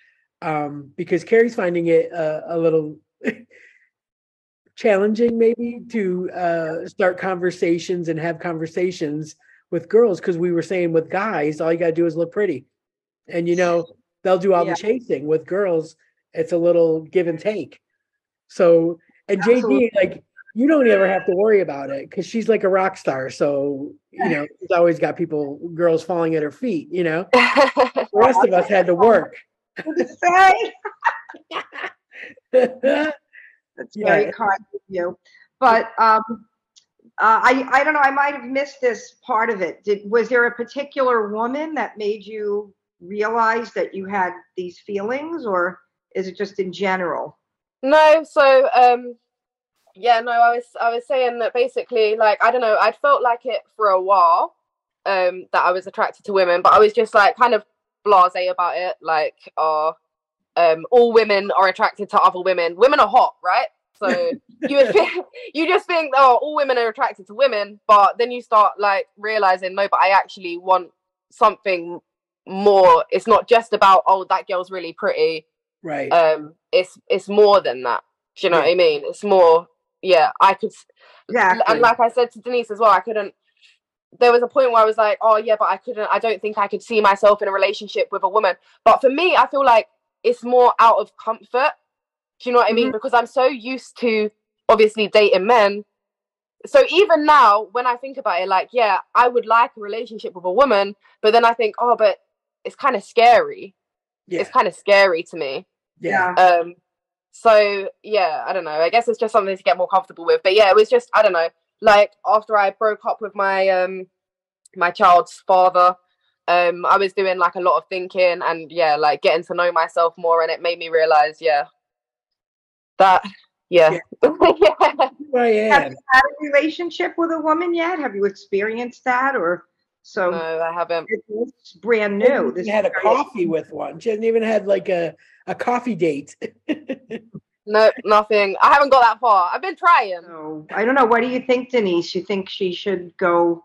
um because Kerrie's finding it uh, a little challenging maybe to uh start conversations and have conversations with girls because we were saying with guys all you got to do is look pretty. And you know they'll do all Yeah. the chasing. With girls it's a little give and take. So and jd like you don't ever have to worry about it because she's like a rock star so you know she's always got people girls falling at her feet you know the rest of us had to work Say, that's very Yeah. kind of you. But um, uh, I, I don't know. I might have missed this part of it. Did was there a particular woman that made you realize that you had these feelings, or is it just in general? No, so um yeah, no, I was I was saying that basically like I don't know, I'd felt like it for a while um that I was attracted to women, but I was just like kind of blasé about it like uh um all women are attracted to other women. Women are hot, right? So you think, you just think oh all women are attracted to women, but then you start like realizing no, but I actually want something more. It's not just about oh that girl's really pretty right um it's it's more than that do you know Yeah. what i mean it's more yeah i could Exactly. and like i said to denise as well i couldn't there was a point where i was like oh yeah but i couldn't i don't think i could see myself in a relationship with a woman. But for me i feel like it's more out of comfort do you know what i mean? Because i'm so used to obviously dating men. So even now when i think about it like yeah i would like a relationship with a woman but then i think oh but it's kind of scary. Yeah it's kind of scary to me. Yeah. Um, so yeah, I don't know. I guess it's just something to get more comfortable with. But yeah, it was just I don't know. Like after I broke up with my um my child's father, um, I was doing like a lot of thinking and yeah, like getting to know myself more, and it made me realize, yeah, that yeah, yeah. I Have you had a relationship with a woman yet? Have you experienced that, or so? no, I haven't. It's brand new. hasn't This had a is very- coffee with one. She hasn't even had like a, a coffee date. No, nothing. I haven't got that far. I've been trying. So I don't know. What do you think, Denise? You think she should go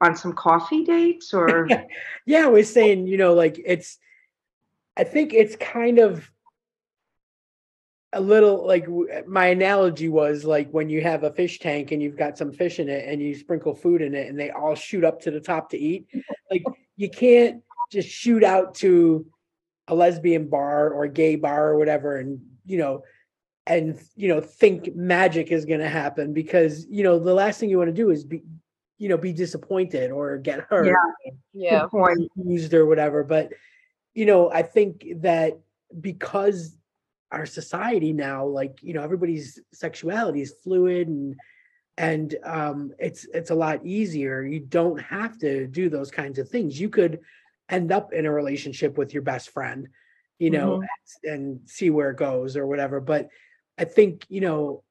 on some coffee dates, or yeah, I was saying, you know, like it's, I think it's kind of a little like my analogy was like when you have a fish tank and you've got some fish in it and you sprinkle food in it and they all shoot up to the top to eat. Like you can't just shoot out to a lesbian bar or gay bar or whatever and, you know, and you know think magic is going to happen because you know the last thing you want to do is be you know be disappointed or get hurt Yeah. Yeah, point? used or whatever but you know i think that because our society now like you know everybody's sexuality is fluid and and um it's it's a lot easier. You don't have to do those kinds of things. You could end up in a relationship with your best friend you know and see where it goes or whatever. But i think you know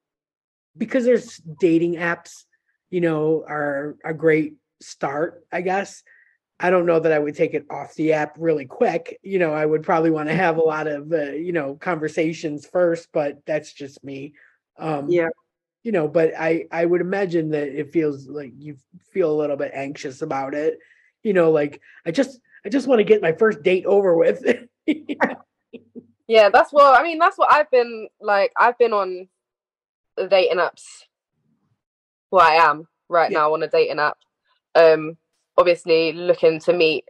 because there's dating apps you know are a great start i guess i don't know that i would take it off the app really quick you know i would probably want to have a lot of uh, you know conversations first but that's just me um Yeah. you know but i i would imagine that it feels like you feel a little bit anxious about it you know like i just i just want to get my first date over with yeah. That's what I mean. That's what I've been like. I've been on the dating apps. Well, I am right Yeah. now on a dating app. Um, obviously looking to meet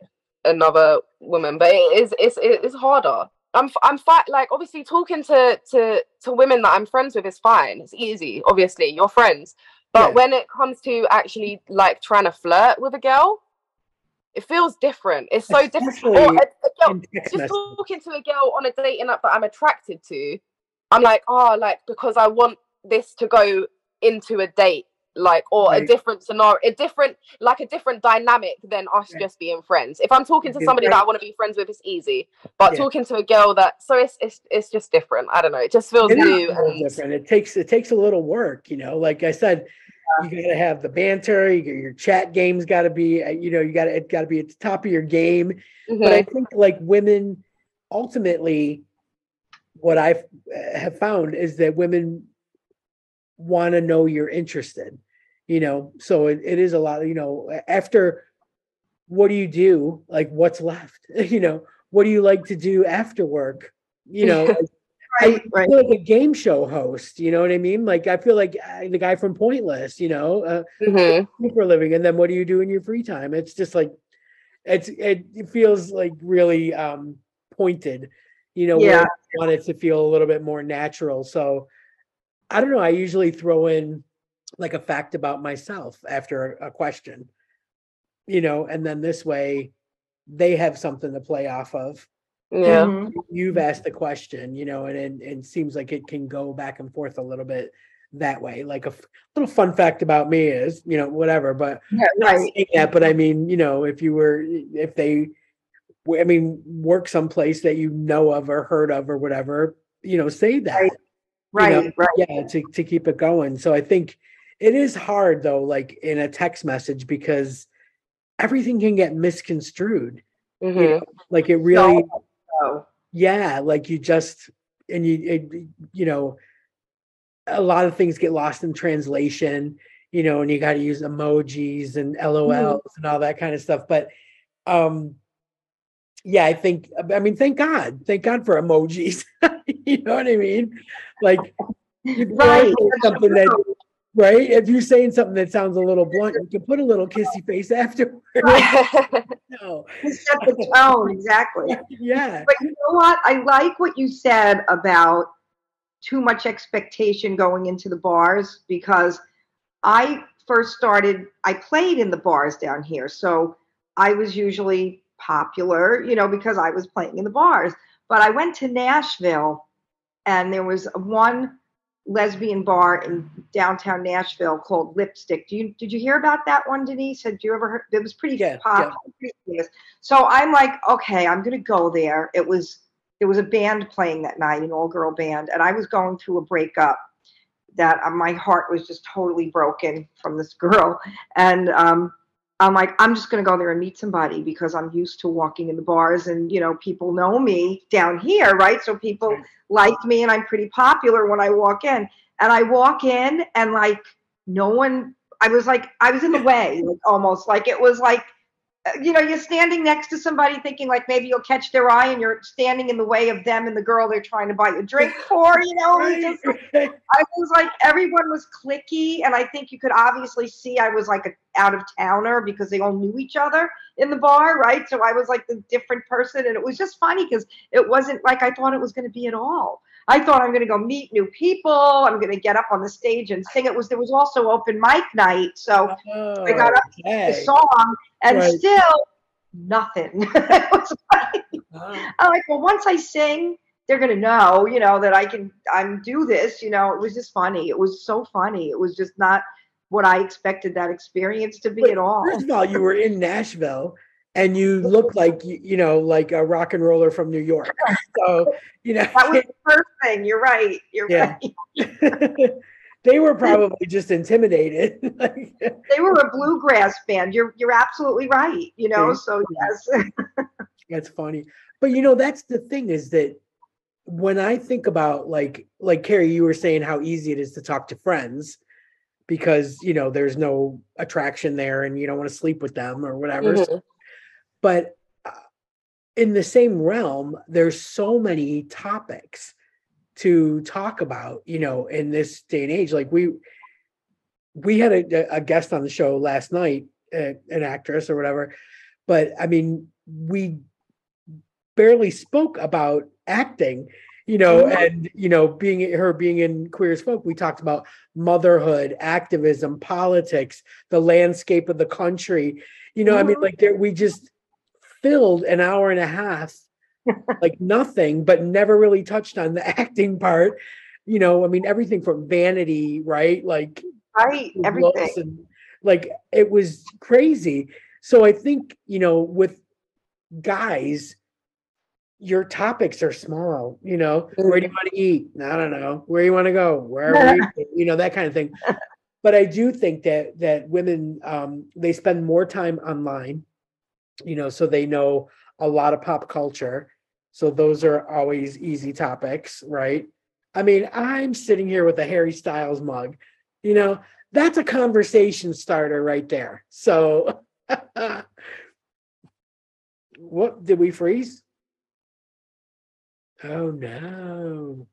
another woman, but it is it's it's harder. I'm I'm fi- like obviously talking to to to women that I'm friends with is fine. It's easy, obviously, you're friends. But Yeah. when it comes to actually like trying to flirt with a girl, it feels different. It's so different. Especially Or a, a girl, just talking to a girl on a dating app that I'm attracted to, I'm like, oh, like because I want this to go into a date, like or a different scenario, a different like a different dynamic than us Right. just being friends. If I'm talking to somebody that I want to be friends with, it's easy. But Yeah. talking to a girl that so it's it's it's just different. I don't know. It just feels It new and different. It takes it takes a little work, you know. Like I said, you got to have the banter. You, your chat game's got to be, uh, you know, you got to it got to be at the top of your game. But I Mhm. think like women, ultimately, what I have found is that women want to know you're interested. You know, so it, it is a lot. You know, after what do you do? Like, what's left? You know, what do you like to do after work? You know, like, Right, I right. feel like a game show host. You know what I mean? Like I feel like uh, the guy from Pointless. You know, uh, Mhm. for a living, and then what do you do in your free time? It's just like it's it, it feels like really um pointed. You know, Yeah. I want it to feel a little bit more natural. So I don't know. I usually throw in like a fact about myself after a, a question. You know, and then this way they have something to play off of yeah. Mhm. you've asked the question, you know, and, and and seems like it can go back and forth a little bit that way. Like a f- little fun fact about me is, you know, whatever, but Yeah, not right. saying that, but I mean, you know, if you were, if they, I mean, work someplace that you know of or heard of or whatever, you know, say that, Right. you know, Right, right. yeah, to to keep it going. So I think it is hard though, like in a text message because everything can get misconstrued. You Mhm. know, like it really So, yeah like you just and you it, you know a lot of things get lost in translation you know and you got to use emojis and lols and all that kind of stuff but um yeah i think i mean thank god thank god for emojis you know what i mean like you Right, something that right if you're saying something that sounds a little blunt you can put a little kissy face after no to set the tone, exactly. yeah But you know what? I like what you said about too much expectation going into the bars because I first started, I played in the bars down here. So I was usually popular, you know, because I was playing in the bars. But I went to Nashville and there was one lesbian bar in downtown Nashville called Lipstick. Do you did you hear about that one, Denise? Had you ever heard? It was pretty Yeah, yeah. popular. famous. So I'm like, okay, I'm gonna go there. It was there was a band playing that night, an all girl band, and I was going through a breakup that uh, my heart was just totally broken from this girl, and um, I'm like, I'm just gonna go there and meet somebody because I'm used to walking in the bars, and you know, people know me down here, right? So people Right. like me, and I'm pretty popular when I walk in, and I walk in, and like no one. I was like, I was in the way, like almost like it was like Uh, you know, you're standing next to somebody thinking like maybe you'll catch their eye and you're standing in the way of them and the girl they're trying to buy a drink for, you know. Was just, right. I was like, everyone was clicky. And I think you could obviously see I was like a out of towner because they all knew each other in the bar, right? So I was like the different person. And it was just funny because it wasn't like I thought it was going to be at all. I thought I'm going to go meet new people. I'm going to get up on the stage and sing. It was there was also open mic night, so I got up the okay. song and Right. still nothing. it was like, Oh, I'm like, well, once I sing, they're gonna know, you know, that I can I'm do this. You know, it was just funny. It was so funny. It was just not what I expected that experience to be Wait, at all. First of all, you were in Nashville and you look like you know like a rock and roller from New York. So you know That was the first thing. You're right. You're Yeah. right. they were probably just intimidated. They were a bluegrass band. You're you're absolutely right. You know, so yes. That's funny. But you know, that's the thing is that when I think about like like Kerrie, you were saying how easy it is to talk to friends because you know there's no attraction there and you don't want to sleep with them or whatever. Mhm. But uh, in the same realm, there's so many topics to talk about, you know, in this day and age. Like we we had a, a guest on the show last night, an actress or whatever. But I mean, we barely spoke about acting you know and you know being her being in queer as folk we talked about motherhood activism politics the landscape of the country you know i mean like there we just filled an hour and a half like nothing but never really touched on the acting part. You know i mean everything from vanity right? Like right everything. and like it was crazy. So i think you know with guys your topics are small you know? Where do you want to eat? I don't know. Where you want to go wherever you, you know that kind of thing. But i do think that that women um they spend more time online you know so they know a lot of pop culture. So those are always easy topics right? I mean i'm sitting here with a harry styles mug you know that's a conversation starter right there. So what did we freeze? Oh no.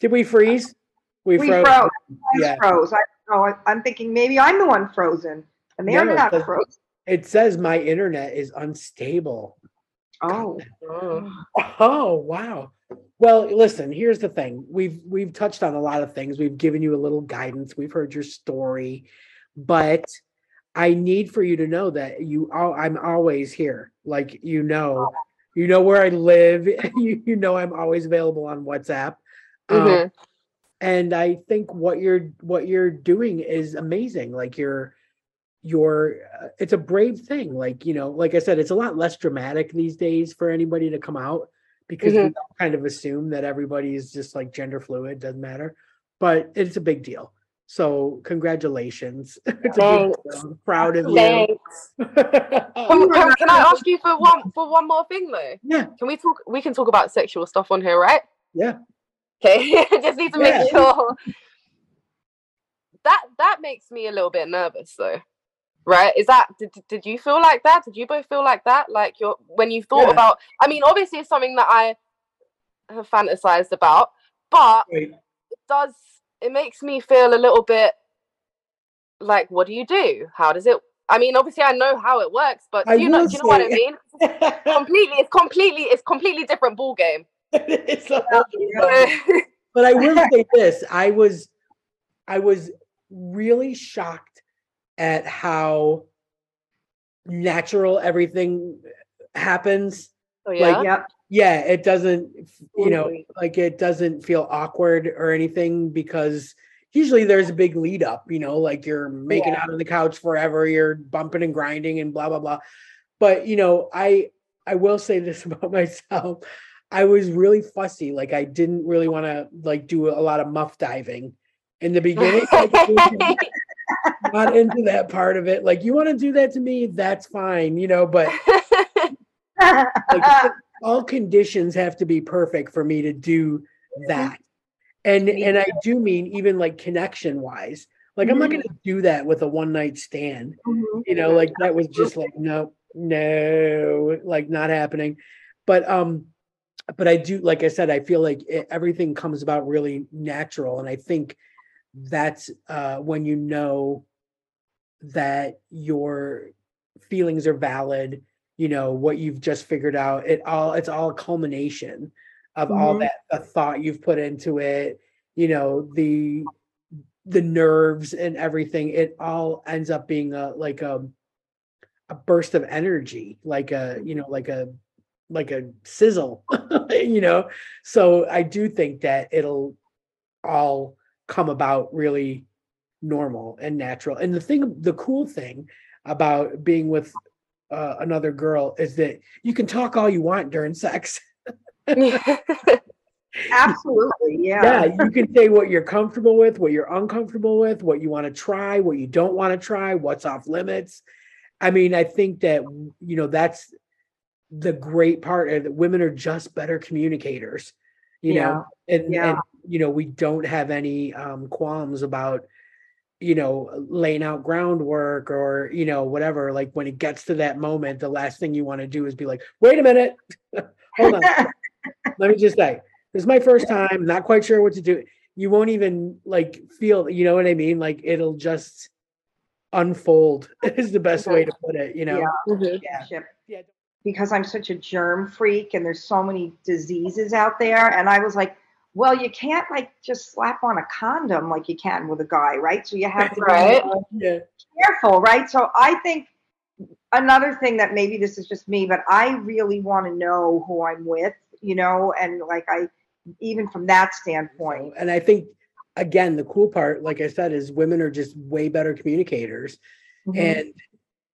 Did we freeze? We, we froze. froze. Yeah. froze. I, oh, I, i'm thinking maybe i'm the one frozen and they're No, not but- frozen it says my internet is unstable oh Oh wow. Well, listen, here's the thing. We've we've touched on a lot of things. We've given you a little guidance. We've heard your story, but I need for you to know that you all I'm always here. Like you know, you know where I live. you, you know I'm always available on WhatsApp. Um, Mhm. And I think what you're what you're doing is amazing. Like you're you're uh, it's a brave thing. Like you know, like I said, it's a lot less dramatic these days for anybody to come out because we Mhm. all kind of assume that everybody is just like gender fluid, doesn't matter. But it's a big deal. So congratulations. it's a Thanks. I'm proud of you. Thanks. Can, can, can I ask you for one for one more thing though? yeah, Can we talk? We can talk about sexual stuff on here, right? yeah. Okay, just need to Yeah. make sure. That that makes me a little bit nervous though. Right? Is that did, did you feel like that? Did you both feel like that? Like you're when you thought Yeah. about I mean, obviously it's something that I have fantasized about, but it does it makes me feel a little bit like what do you do? How does it I mean, obviously I know how it works, but do you know do you know what I mean? completely it's completely it's completely different ball game. It's Yeah. but I will say this: I was, I was really shocked at how natural everything happens. so yeah. Like, yep Yeah, it doesn't, you know, like it doesn't feel awkward or anything because usually there's a big lead up. You know, like you're making out on the couch forever, you're bumping and grinding and blah blah blah. But you know, I I will say this about myself. I was really fussy. Like I didn't really want to like do a lot of muff diving in the beginning. Like, not into that part of it. Like you want to do that to me, that's fine, you know, but like all conditions have to be perfect for me to do that. And and I do mean even like connection wise. Like I'm not Mhm. gonna do that with a one night stand. Mhm. You know, like that was just like no, no, like not happening. But um, but I do like I said, I feel like it, everything comes about really natural, and I think that's uh when you know that your feelings are valid you know what you've just figured out it all it's all a culmination of all Mhm. that the thought you've put into it you know the the nerves and everything it all ends up being a like a a burst of energy like a you know like a like a sizzle you know? So i do think that it'll all come about really normal and natural. And the thing the cool thing about being with uh, another girl is that you can talk all you want during sex. Absolutely yeah. Yeah you can say what you're comfortable with what you're uncomfortable with what you want to try what you don't want to try what's off limits. I mean i think that you know that's the great part uh, that women are just better communicators you know and, Yeah. and you know we don't have any um qualms about you know laying out groundwork or you know whatever like when it gets to that moment the last thing you want to do is be like wait a minute hold on let me just say this is my first time not quite sure what to do you won't even like feel you know what i mean like it'll just unfold is the best way to put it, you know. Yeah. Mhm. Yeah. Relationship. Yeah. Because I'm such a germ freak and there's so many diseases out there. And I was like, well, you can't like just slap on a condom like you can with a guy, right? So you have to be Right. more Yeah. careful, right? So I think another thing that maybe this is just me, but I really want to know who I'm with, you know, and like I, even from that standpoint, And I think again, the cool part, like I said, is women are just way better communicators. Mhm. And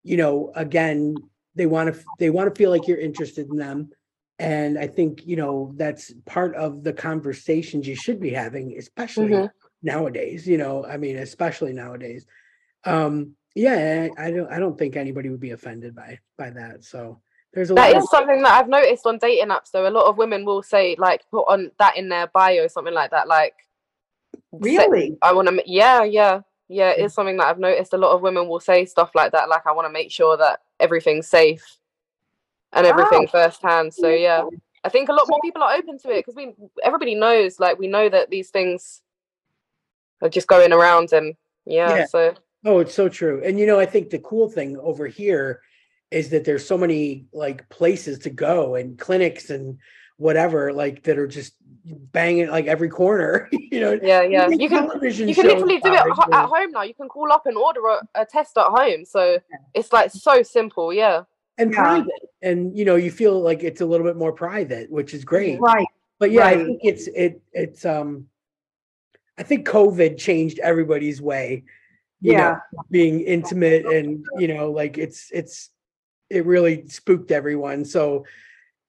you know, again, they want to they want to feel like you're interested in them. And I think, you know, that's part of the conversations you should be having, especially Mhm. nowadays, you know, I mean, especially nowadays. Um, yeah, I, I don't I don't think anybody would be offended by by that. So there's a That lot of something that I've noticed on dating apps though. A lot of women will say like put on that in their bio, something like that, like really, I want to. Yeah, yeah, yeah, yeah. It's something that I've noticed. A lot of women will say stuff like that, like I want to make sure that everything's safe and ah. everything Oh. firsthand. So yeah, I think a lot more people are open to it because we everybody knows, like we know that these things are just going around, and yeah, Yeah. so Oh, it's so true. And you know, I think the cool thing over here is that there's so many like places to go and clinics and whatever, like that are just banging like every corner. you know, yeah, yeah. You can television you can literally do it at, ho- at home now. You can call up and order a, a test at home. So it's like so simple. Yeah. and Yeah. private. And you know, you feel like it's a little bit more private, which is great. right? But yeah, I think it's it it's um I think COVID changed everybody's way. You know, Yeah, being intimate and you know like it's it's it really spooked everyone so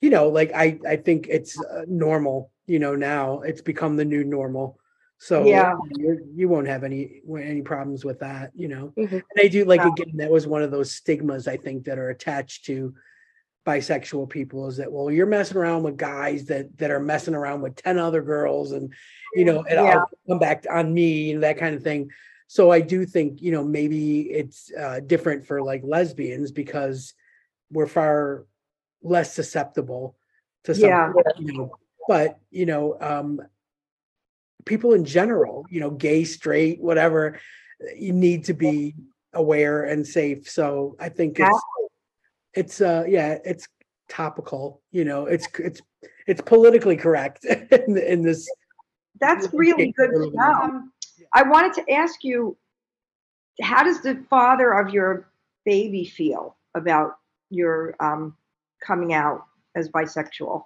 you know like i i think it's uh, normal you know now it's become the new normal so Yeah. you're, you won't have any any problems with that you know Mhm. and they do like Yeah. again that was one of those stigmas i think that are attached to bisexual people is that well you're messing around with guys that that are messing around with 10 other girls and you know and Yeah. i'll come back on me and that kind of thing so i do think you know maybe it's uh, different for like lesbians because we're far less susceptible to Yeah. you know but you know um people in general you know gay straight whatever you need to be aware and safe so i think it's it's uh yeah it's topical you know it's it's it's politically correct in, in this that's really good to totally. know. Um, I wanted to ask you, how does the father of your baby feel about your um, coming out as bisexual?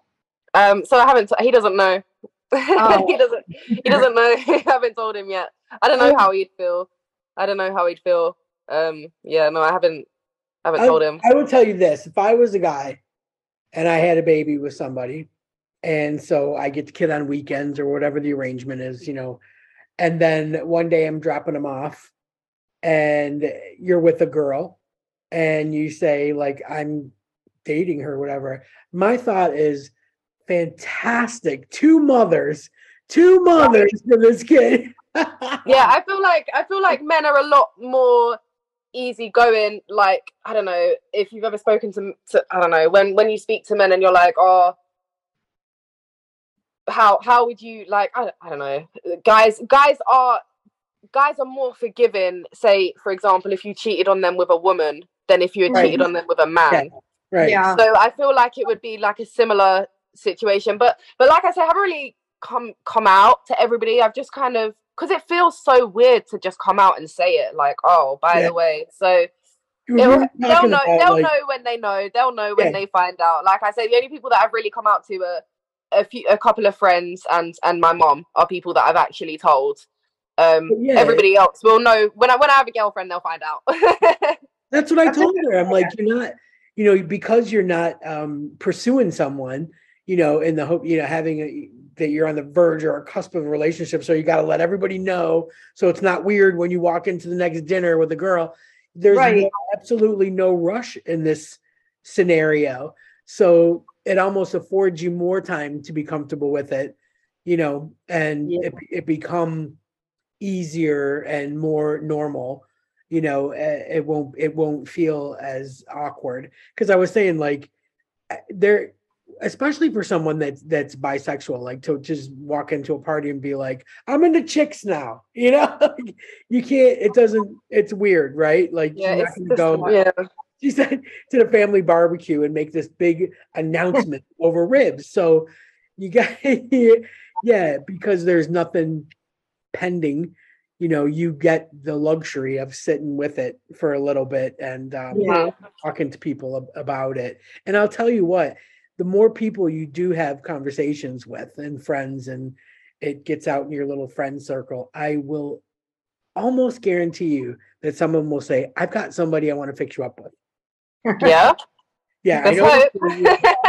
Um. So I haven't. T- he doesn't know. Oh. he doesn't. He doesn't know. I haven't told him yet. I don't know how he'd feel. I don't know how he'd feel. Um. Yeah. No, I haven't. I haven't I, told him. I will tell you this if i was a guy and i had a baby with somebody and so i get the kid on weekends or whatever the arrangement is you know and then one day i'm dropping him off and you're with a girl and you say like i'm dating her whatever my thought is fantastic. Two mothers. Two mothers for this kid. Yeah i feel like i feel like men are a lot more easygoing like i don't know if you've ever spoken to, to i don't know when when you speak to men and you're like oh how how would you like I, I don't know. Guys guys are guys are more forgiving say for example if you cheated on them with a woman than if you had Right. cheated on them with a man. Right. Yeah. so I feel like it would be like a similar situation. But but like I said, I haven't really come come out to everybody. I've just kind of because it feels so weird to just come out and say it like, oh, by Yeah. the way. So they'll know about, they'll like- know when they know. They'll know when Yeah. they find out. Like I said, the only people that I've really come out to are a few a couple of friends and and my mom are people that I've actually told. Um yeah. everybody else will know when I when I have a girlfriend they'll find out. That's what I told her. I'm like, you're not, you know, because you're not um, pursuing someone, you know, in the hope, you know, having a, that you're on the verge or a cusp of a relationship. So you got to let everybody know. So it's not weird when you walk into the next dinner with a girl. There's Right. no- absolutely no rush in this scenario. So it almost affords you more time to be comfortable with it, you know, and Yeah. it, it become easier and more normal you know it won't it won't feel as awkward because i was saying like eh, there especially for someone that's that's bisexual, like to just walk into a party and be like, "I'm into chicks now," you know, you can't. It doesn't. It's weird, right? Like, Yeah, you're it's not gonna go. yeah. She said to the family barbecue and make this big announcement over ribs. So you got, yeah, because there's nothing pending. You know, you get the luxury of sitting with it for a little bit and um, Yeah. talking to people ab- about it. And I'll tell you what, the more people you do have conversations with and friends, and it gets out in your little friend circle, I will almost guarantee you that someone will say, I've got somebody I want to fix you up with. Yeah. Yeah, I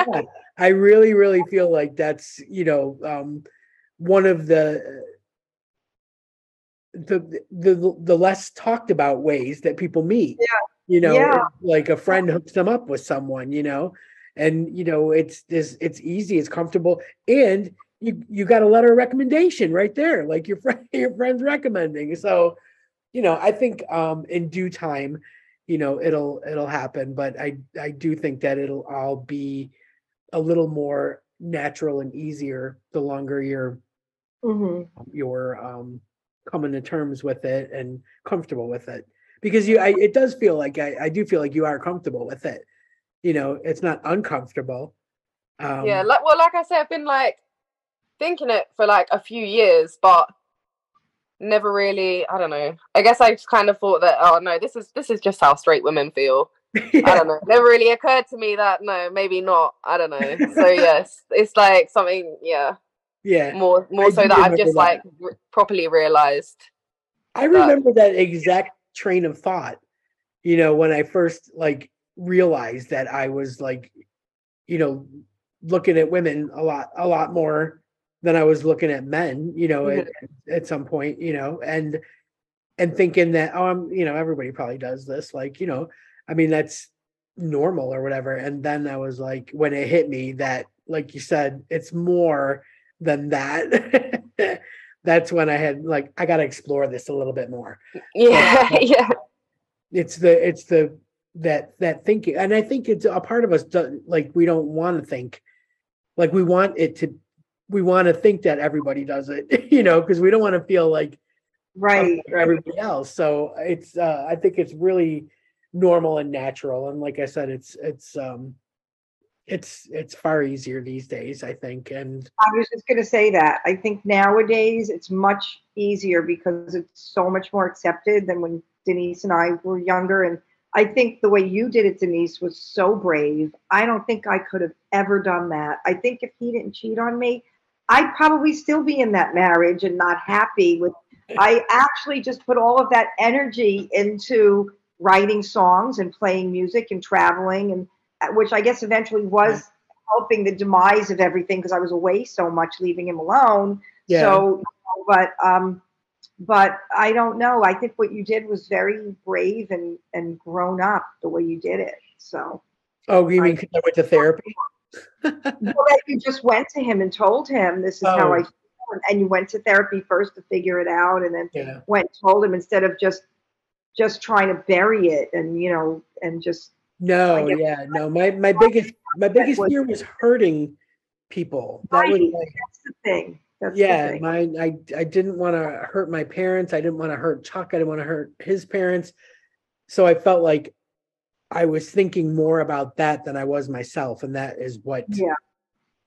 know. I really, really feel like that's you know um, one of the the the the less talked about ways that people meet. Yeah. you know, Yeah. like a friend hooks them up with someone, you know, and you know it's this it's easy, it's comfortable, and you you got a letter of recommendation right there, like your friend your friend's recommending. So, you know, I think um, in due time you know it'll it'll happen but i i do think that it'll all be a little more natural and easier the longer you're Mhm. you're um coming to terms with it and comfortable with it because you I, it does feel like I, I do feel like you are comfortable with it you know it's not uncomfortable um yeah, like well, like I said, I've been like thinking it for like a few years, but never really. I don't know. I guess I just kind of thought that oh no, this is this is just how straight women feel. I don't know. Never really occurred to me that no, maybe not. I don't know. So yes, it's like something. Yeah, yeah more more I so that I've just that. like r- properly realized. I remember that exact train of thought, you know, when I first like realized that I was like, you know, looking at women a lot, a lot more than I was looking at men, you know, at, mm-hmm. at some point, you know, and and thinking that, oh, I'm, you know, everybody probably does this, like, you know, I mean, that's normal or whatever. And then I was like, when it hit me that, like you said, it's more than that. that's when I had like, I got to explore this a little bit more Yeah, yeah, it's the it's the that that thinking and i think it's a part of us do, like we don't want to think like we want it to we want to think that everybody does it you know because we don't want to feel like Right. everybody else so it's uh i think it's really normal and natural and like i said it's it's um it's it's far easier these days i think and I was just going to say that. I think nowadays it's much easier because it's so much more accepted than when Denise and I were younger. And I think the way you did it, Denise, was so brave. I don't think I could have ever done that. I think if he didn't cheat on me, I'd probably still be in that marriage and not happy with. I actually just put all of that energy into writing songs and playing music and traveling, and uh, which I guess eventually was helping the demise of everything because I was away so much, leaving him alone. yeah So, but um, but I don't know. I think what you did was very brave and and grown up the way you did it. So, oh you mean 'cause i went to therapy well, that you just went to him and told him this is how Oh. I feel, and you went to therapy first to figure it out, and then yeah went and told him instead of just just trying to bury it and you know and just No, I yeah, no. My my biggest my biggest was- fear was hurting people. That was like, that's the thing. That's yeah, my I I didn't want to hurt my parents. I didn't want to hurt Chuck. I didn't want to hurt his parents. So I felt like I was thinking more about that than I was myself, and that is what Yeah.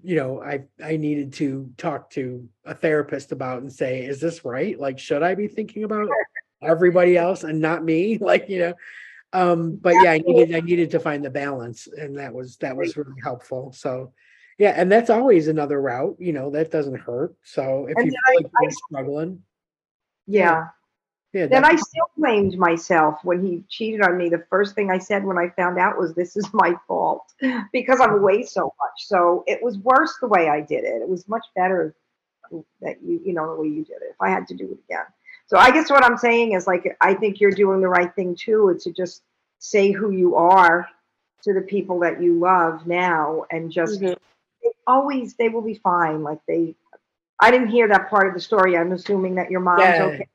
you know I I needed to talk to a therapist about and say, is this right? Like, should I be thinking about everybody else and not me? Like, you know. Um, but yeah, I needed I needed to find the balance, and that was that was really helpful. So yeah, and that's always another route, you know, that doesn't hurt. So if And you feel I, like you're struggling, yeah. yeah, Then I still blamed myself when he cheated on me. The first thing I said when I found out was, This is my fault because I'm away so much. So it was worse the way I did it. It was much better that you, you know, the way you did it if I had to do it again. So I guess what I'm saying is, like, I think you're doing the right thing too, is to just say who you are to the people that you love now and just Mhm. They always, they will be fine. Like, they, I didn't hear that part of the story. I'm assuming that your mom's Yeah. okay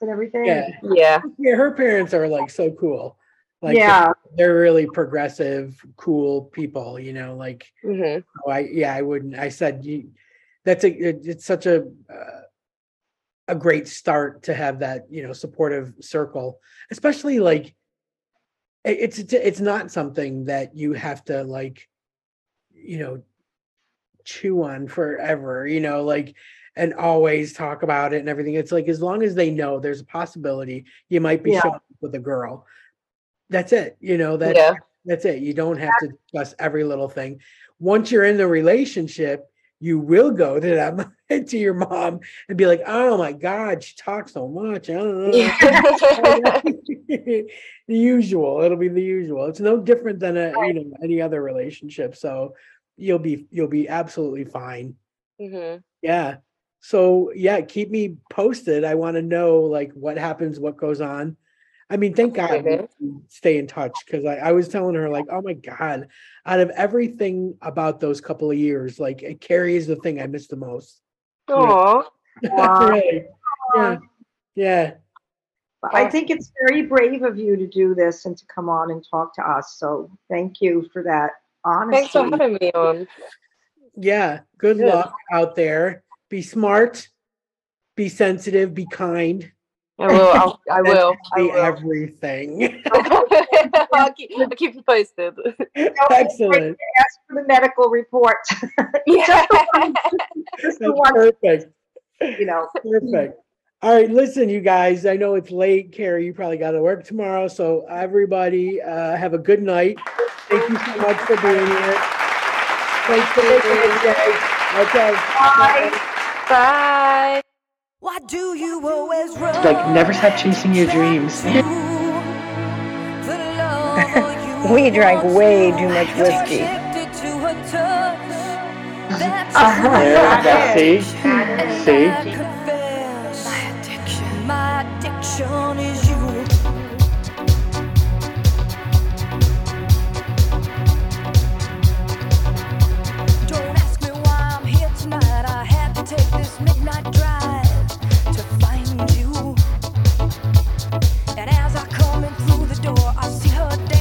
and everything. yeah, yeah. yeah, her parents are like so cool. Like yeah. they're, they're really progressive, cool people, you know, like hmm oh, I yeah, I wouldn't I said you that's a it, it's such a uh, a great start to have that, you know, supportive circle, especially like it- it's it's it's not something that you have to like you know chew on forever, you know, like and always talk about it and everything. It's like as long as they know there's a possibility you might be Yeah. showing up with a girl. That's it. You know, that Yeah. that's it. You don't have to discuss every little thing. Once you're in the relationship, you will go to them to your mom and be like, "Oh my God, she talks so much." I don't know. the usual. It'll be the usual. It's no different than a you know any other relationship. So you'll be you'll be absolutely fine. hmm Yeah. So yeah, keep me posted. I want to know like what happens, what goes on. I mean, thank God Okay. stay in touch because I, I was telling her like, oh my God, out of everything about those couple of years, like it carries the thing I miss the most. Wow. really. Yeah. Yeah. I think it's very brave of you to do this and to come on and talk to us. So thank you for that honesty. Thanks for having me on. Yeah. Good Good. luck out there. Be smart, be sensitive, be kind. I will. I'll, I will. I Be will. everything. I'll, keep, I'll keep you posted. Excellent. Ask for the medical report. yeah. Just the That's one, perfect. you know. Perfect. All right, listen, you guys. I know it's late, Kerrie. You probably got to work tomorrow. So everybody, uh, have a good night. Thank you so much for being here. Thanks for making it, Jay. Okay. Bye. Bye. Why do you always run? Like, never stop chasing your dreams. We drank way too much whiskey. Uh-huh. Yeah, see? See? I coming through the door, I see her